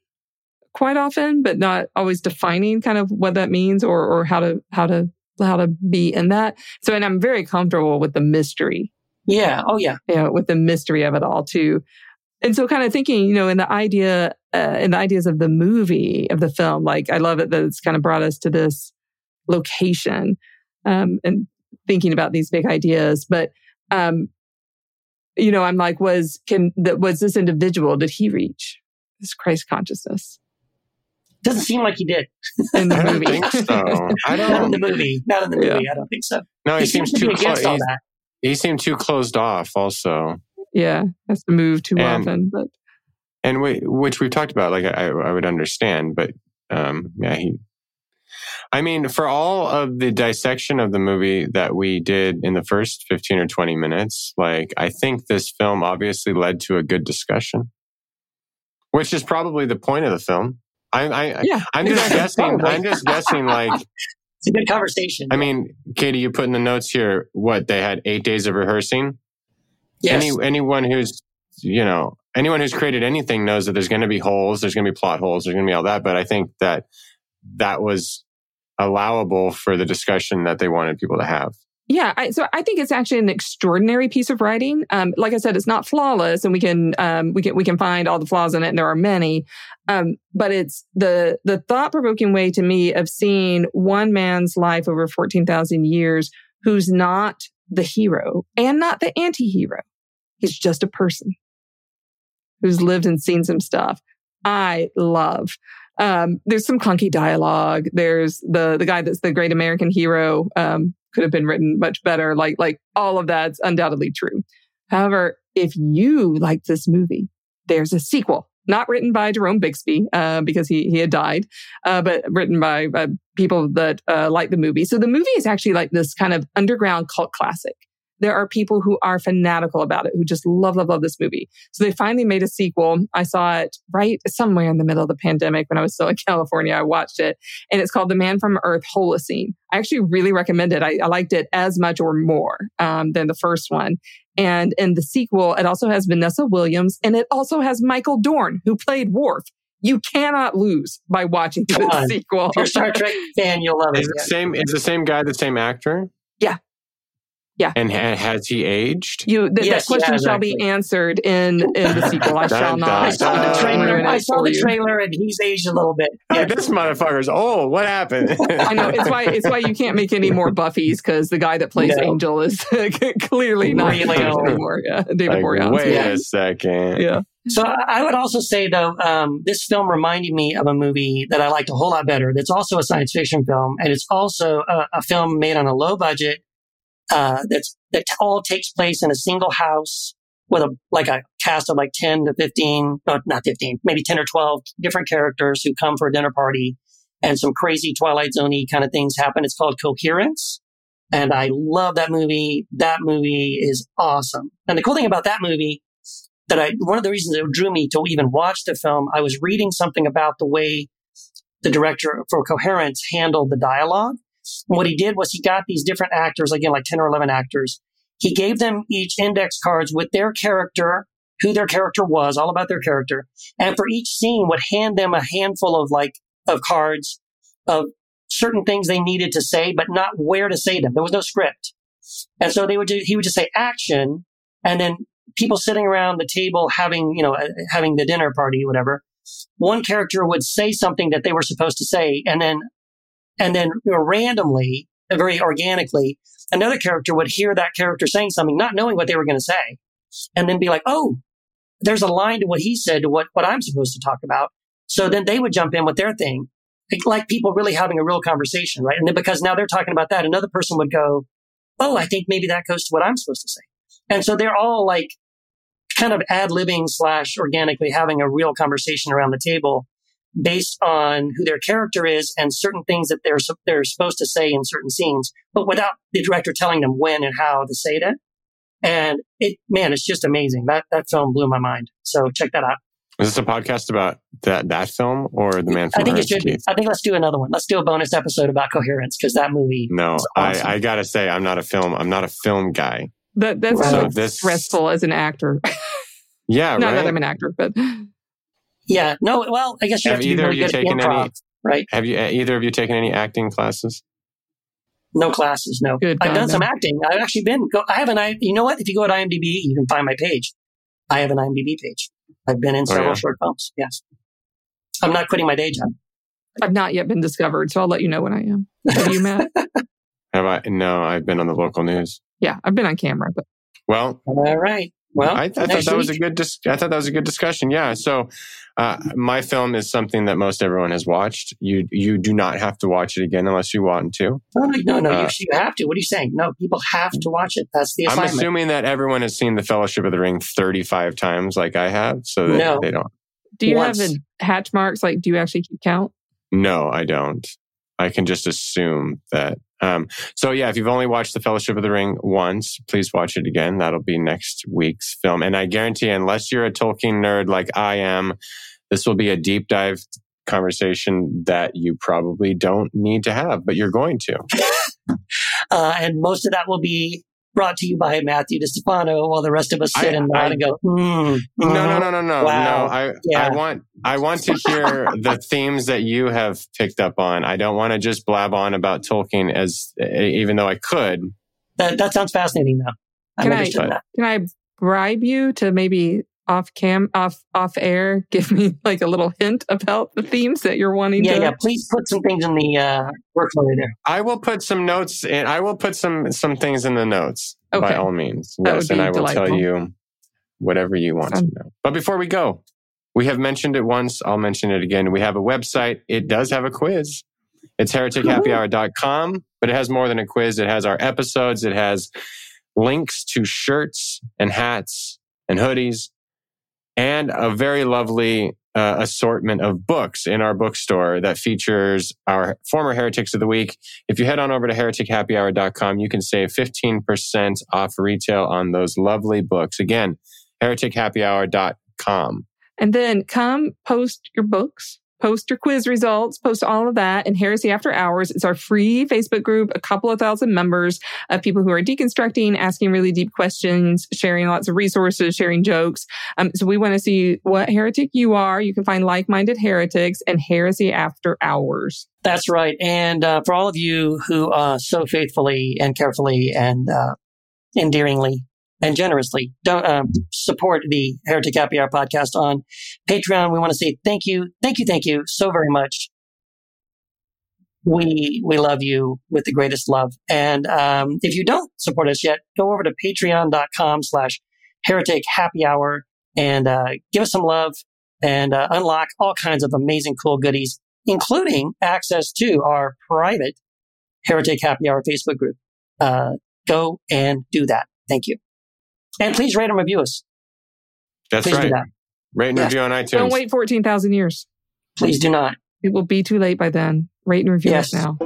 quite often, but not always defining kind of what that means or or how to how to how to be in that. So, and I'm very comfortable with the mystery. Yeah. Oh, yeah. Yeah, with the mystery of it all too. And so, kind of thinking, you know, in the idea, uh, in the ideas of the movie of the film, like I love it that it's kind of brought us to this location um, and thinking about these big ideas. But, um, you know, I'm like, was, can, that was this individual, did he reach this Christ consciousness? Doesn't seem like he did in the movie. I don't think so. I don't. Not in the movie. Not in the movie. Yeah. I don't think so. No, he, he seems, seems too close. He seemed too closed off. Also, yeah, has to move too and, often. But and we, which we've talked about, like I, I would understand, but um, yeah, he I mean, for all of the dissection of the movie that we did in the first 15 or 20 minutes, like, I think this film obviously led to a good discussion, which is probably the point of the film. I, I, yeah, I'm just guessing, probably. I'm just guessing, like, it's a good conversation. I mean, Katie, you put in the notes here what they had eight days of rehearsing. Yes. Any, anyone who's, you know, anyone who's created anything knows that there's going to be holes, there's going to be plot holes, there's going to be all that. But I think that that was allowable for the discussion that they wanted people to have. Yeah, I, so I think it's actually an extraordinary piece of writing. Um, like I said, it's not flawless, and we can um, we can we can find all the flaws in it, and there are many. Um, but it's the the thought provoking way to me of seeing one man's life over fourteen thousand years, who's not the hero and not the anti-hero. He's just a person who's lived and seen some stuff. I love. Um, there's some clunky dialogue. There's the the guy that's the great American hero um, could have been written much better. Like like all of that's undoubtedly true. However, if you like this movie, there's a sequel, not written by Jerome Bixby uh, because he he had died, uh, but written by uh, people that uh, like the movie. So the movie is actually like this kind of underground cult classic there are people who are fanatical about it, who just love, love, love this movie. So they finally made a sequel. I saw it right somewhere in the middle of the pandemic when I was still in California. I watched it and it's called The Man from Earth Holocene. I actually really recommend it. I, I liked it as much or more um, than the first one. And in the sequel, it also has Vanessa Williams and it also has Michael Dorn, who played Worf. You cannot lose by watching the sequel. If you're a Star Trek fan, you'll love Is it. the same? Is the same guy the same actor? Yeah. Yeah. And ha- has he aged? You th- Yes, that question yes, shall be answered in in the sequel. I shall not. I saw the Uh, trailer. ruin I saw the trailer, and he's aged a little bit. Yeah, this motherfucker's old. What happened? I know it's why it's why you can't make any more Buffys because the guy that plays No. Angel is clearly not Really Angel old. anymore. Yeah, David like, Boreanaz. wait Yeah. a second. yeah. So I I would also say though, um, this film reminded me of a movie that I liked a whole lot better. That's also a science fiction film, and it's also a, a film made on a low budget. Uh, that's that all takes place in a single house with a like a cast of like ten to fifteen, no, not fifteen, maybe ten or twelve different characters who come for a dinner party, and some crazy Twilight Zoney kind of things happen. It's called Coherence. And I love that movie. That movie is awesome. And the cool thing about that movie that I, one of the reasons it drew me to even watch the film, I was reading something about the way the director for Coherence handled the dialogue. What he did was he got these different actors, again, like 10 or 11 actors. He gave them each index cards with their character, who their character was, all about their character. And for each scene would hand them a handful of like, of cards of certain things they needed to say, but not where to say them. There was no script. And so they would do, he would just say action and then people sitting around the table having, you know, uh, having the dinner party, whatever, one character would say something that they were supposed to say, and then, and then you know, randomly, uh, very organically, another character would hear that character saying something, not knowing what they were going to say, and then be like, "Oh, there's a line to what he said to what what I'm supposed to talk about." So then they would jump in with their thing, like, people really having a real conversation, right? And then because now they're talking about that, another person would go, "Oh, I think maybe that goes to what I'm supposed to say." And so they're all like kind of ad libbing slash organically having a real conversation around the table based on who their character is and certain things that they're they're supposed to say in certain scenes, but without the director telling them when and how to say that. And it, man, it's just amazing. That that film blew my mind. So check that out. Is this a podcast about that that film or the man from I think Earth? it should be. Keith? I think let's do another one. Let's do a bonus episode about coherence because that movie. No, It's awesome. I, I gotta say I'm not a film. I'm not a film guy. That that's So so this- stressful as an actor. Yeah, Not that. I'm an actor, but Yeah. No. Well, I guess you have, Have to be either of you good at taken improv, any- right? Have you either of you taken any acting classes? No classes. No. Good I've God, done some acting. I've actually been. Go, I have an. I. You know what? If you go to IMDb, you can find my page. I have an IMDb page. I've been in Oh, several yeah? short films. Yes. I'm not quitting my day job. I've not yet been discovered. So I'll let you know when I am. Have you, Matt? Have I? No, I've been on the local news. yeah, I've been on camera, but Well, All right. Well, I, I thought next that was a good. Dis- I thought that was a good discussion. Yeah. So, uh, my film is something that most everyone has watched. You you do not have to watch it again unless you want to. No, no, no. no Uh, you, you have to. What are you saying? No, people have to watch it. That's the I'm assuming that everyone has seen The Fellowship of the Ring 35 times, like I have. So that No. they don't. do you Once. have a hatch marks? Like, do you actually keep count? No, I don't. I can just assume that. Um, so yeah, if you've only watched The Fellowship of the Ring once, please watch it again. That'll be next week's film. And I guarantee, unless you're a Tolkien nerd like I am, this will be a deep dive conversation that you probably don't need to have, but you're going to. uh, and most of that will be brought to you by Matthew Distefano, while the rest of us sit I- and nod I- and go, mm, No, no, mhm." no, no, no, Wow. no. I, Yeah. I want, I want to hear the themes that you have picked up on. I don't want to just blab on about Tolkien as, even though I could. That, that sounds fascinating, though. I'm Can I- that. Can I bribe you to maybe off cam, off off air, give me like a little hint about the themes that you're wanting Yeah, to? yeah. Please put some things in the uh, workflow there. I will put some notes in. I will put some some things in the notes. by all means. That Yes, would and be I will tell you whatever you want to know. But before we go, we have mentioned it once. I'll mention it again. We have a website. It does have a quiz. It's heretichappyhour.com, but it has more than a quiz. It has our episodes. It has links to shirts and hats and hoodies and a very lovely uh, assortment of books in our bookstore that features our former heretics of the week. If you head on over to heretichappyhour.com, you can save 15% off retail on those lovely books. Again, heretichappyhour.com. And then come post your books, post your quiz results, post all of that in Heresy After Hours. It's our free Facebook group, a couple of thousand members of people who are deconstructing, asking really deep questions, sharing lots of resources, sharing jokes. Um, so we want to see what heretic you are. You can find like-minded heretics and Heresy After Hours. That's right. And uh, for all of you who uh, so faithfully and carefully and uh, endearingly and generously don't um, support the Heretic Happy Hour podcast on Patreon, we want to say thank you, thank you, thank you so very much. We we love you with the greatest love. And um, if you don't support us yet, go over to patreon.com slash heretic happy hour and uh, give us some love and uh, unlock all kinds of amazing cool goodies including access to our private Heretic Happy Hour Facebook group. Uh, go and do that. Thank you. And please rate and review us. That's Please do right. that. Rate and Yeah. review on iTunes. Don't wait 14,000 years. Please do not. It will be too late by then. Rate and review Yes. us now.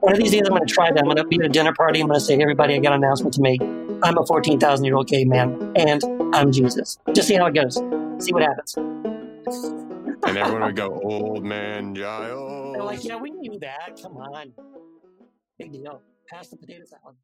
One of these days, I'm going to try that. I'm going to be at a dinner party. I'm going to say, hey, everybody, I got an announcement to make. I'm a 14,000 year old caveman, and I'm Jesus. Just see how it goes. See what happens. and everyone would go, Old Man Giles. They're like, yeah, we knew that. Come on. Big deal. Pass the potato salad.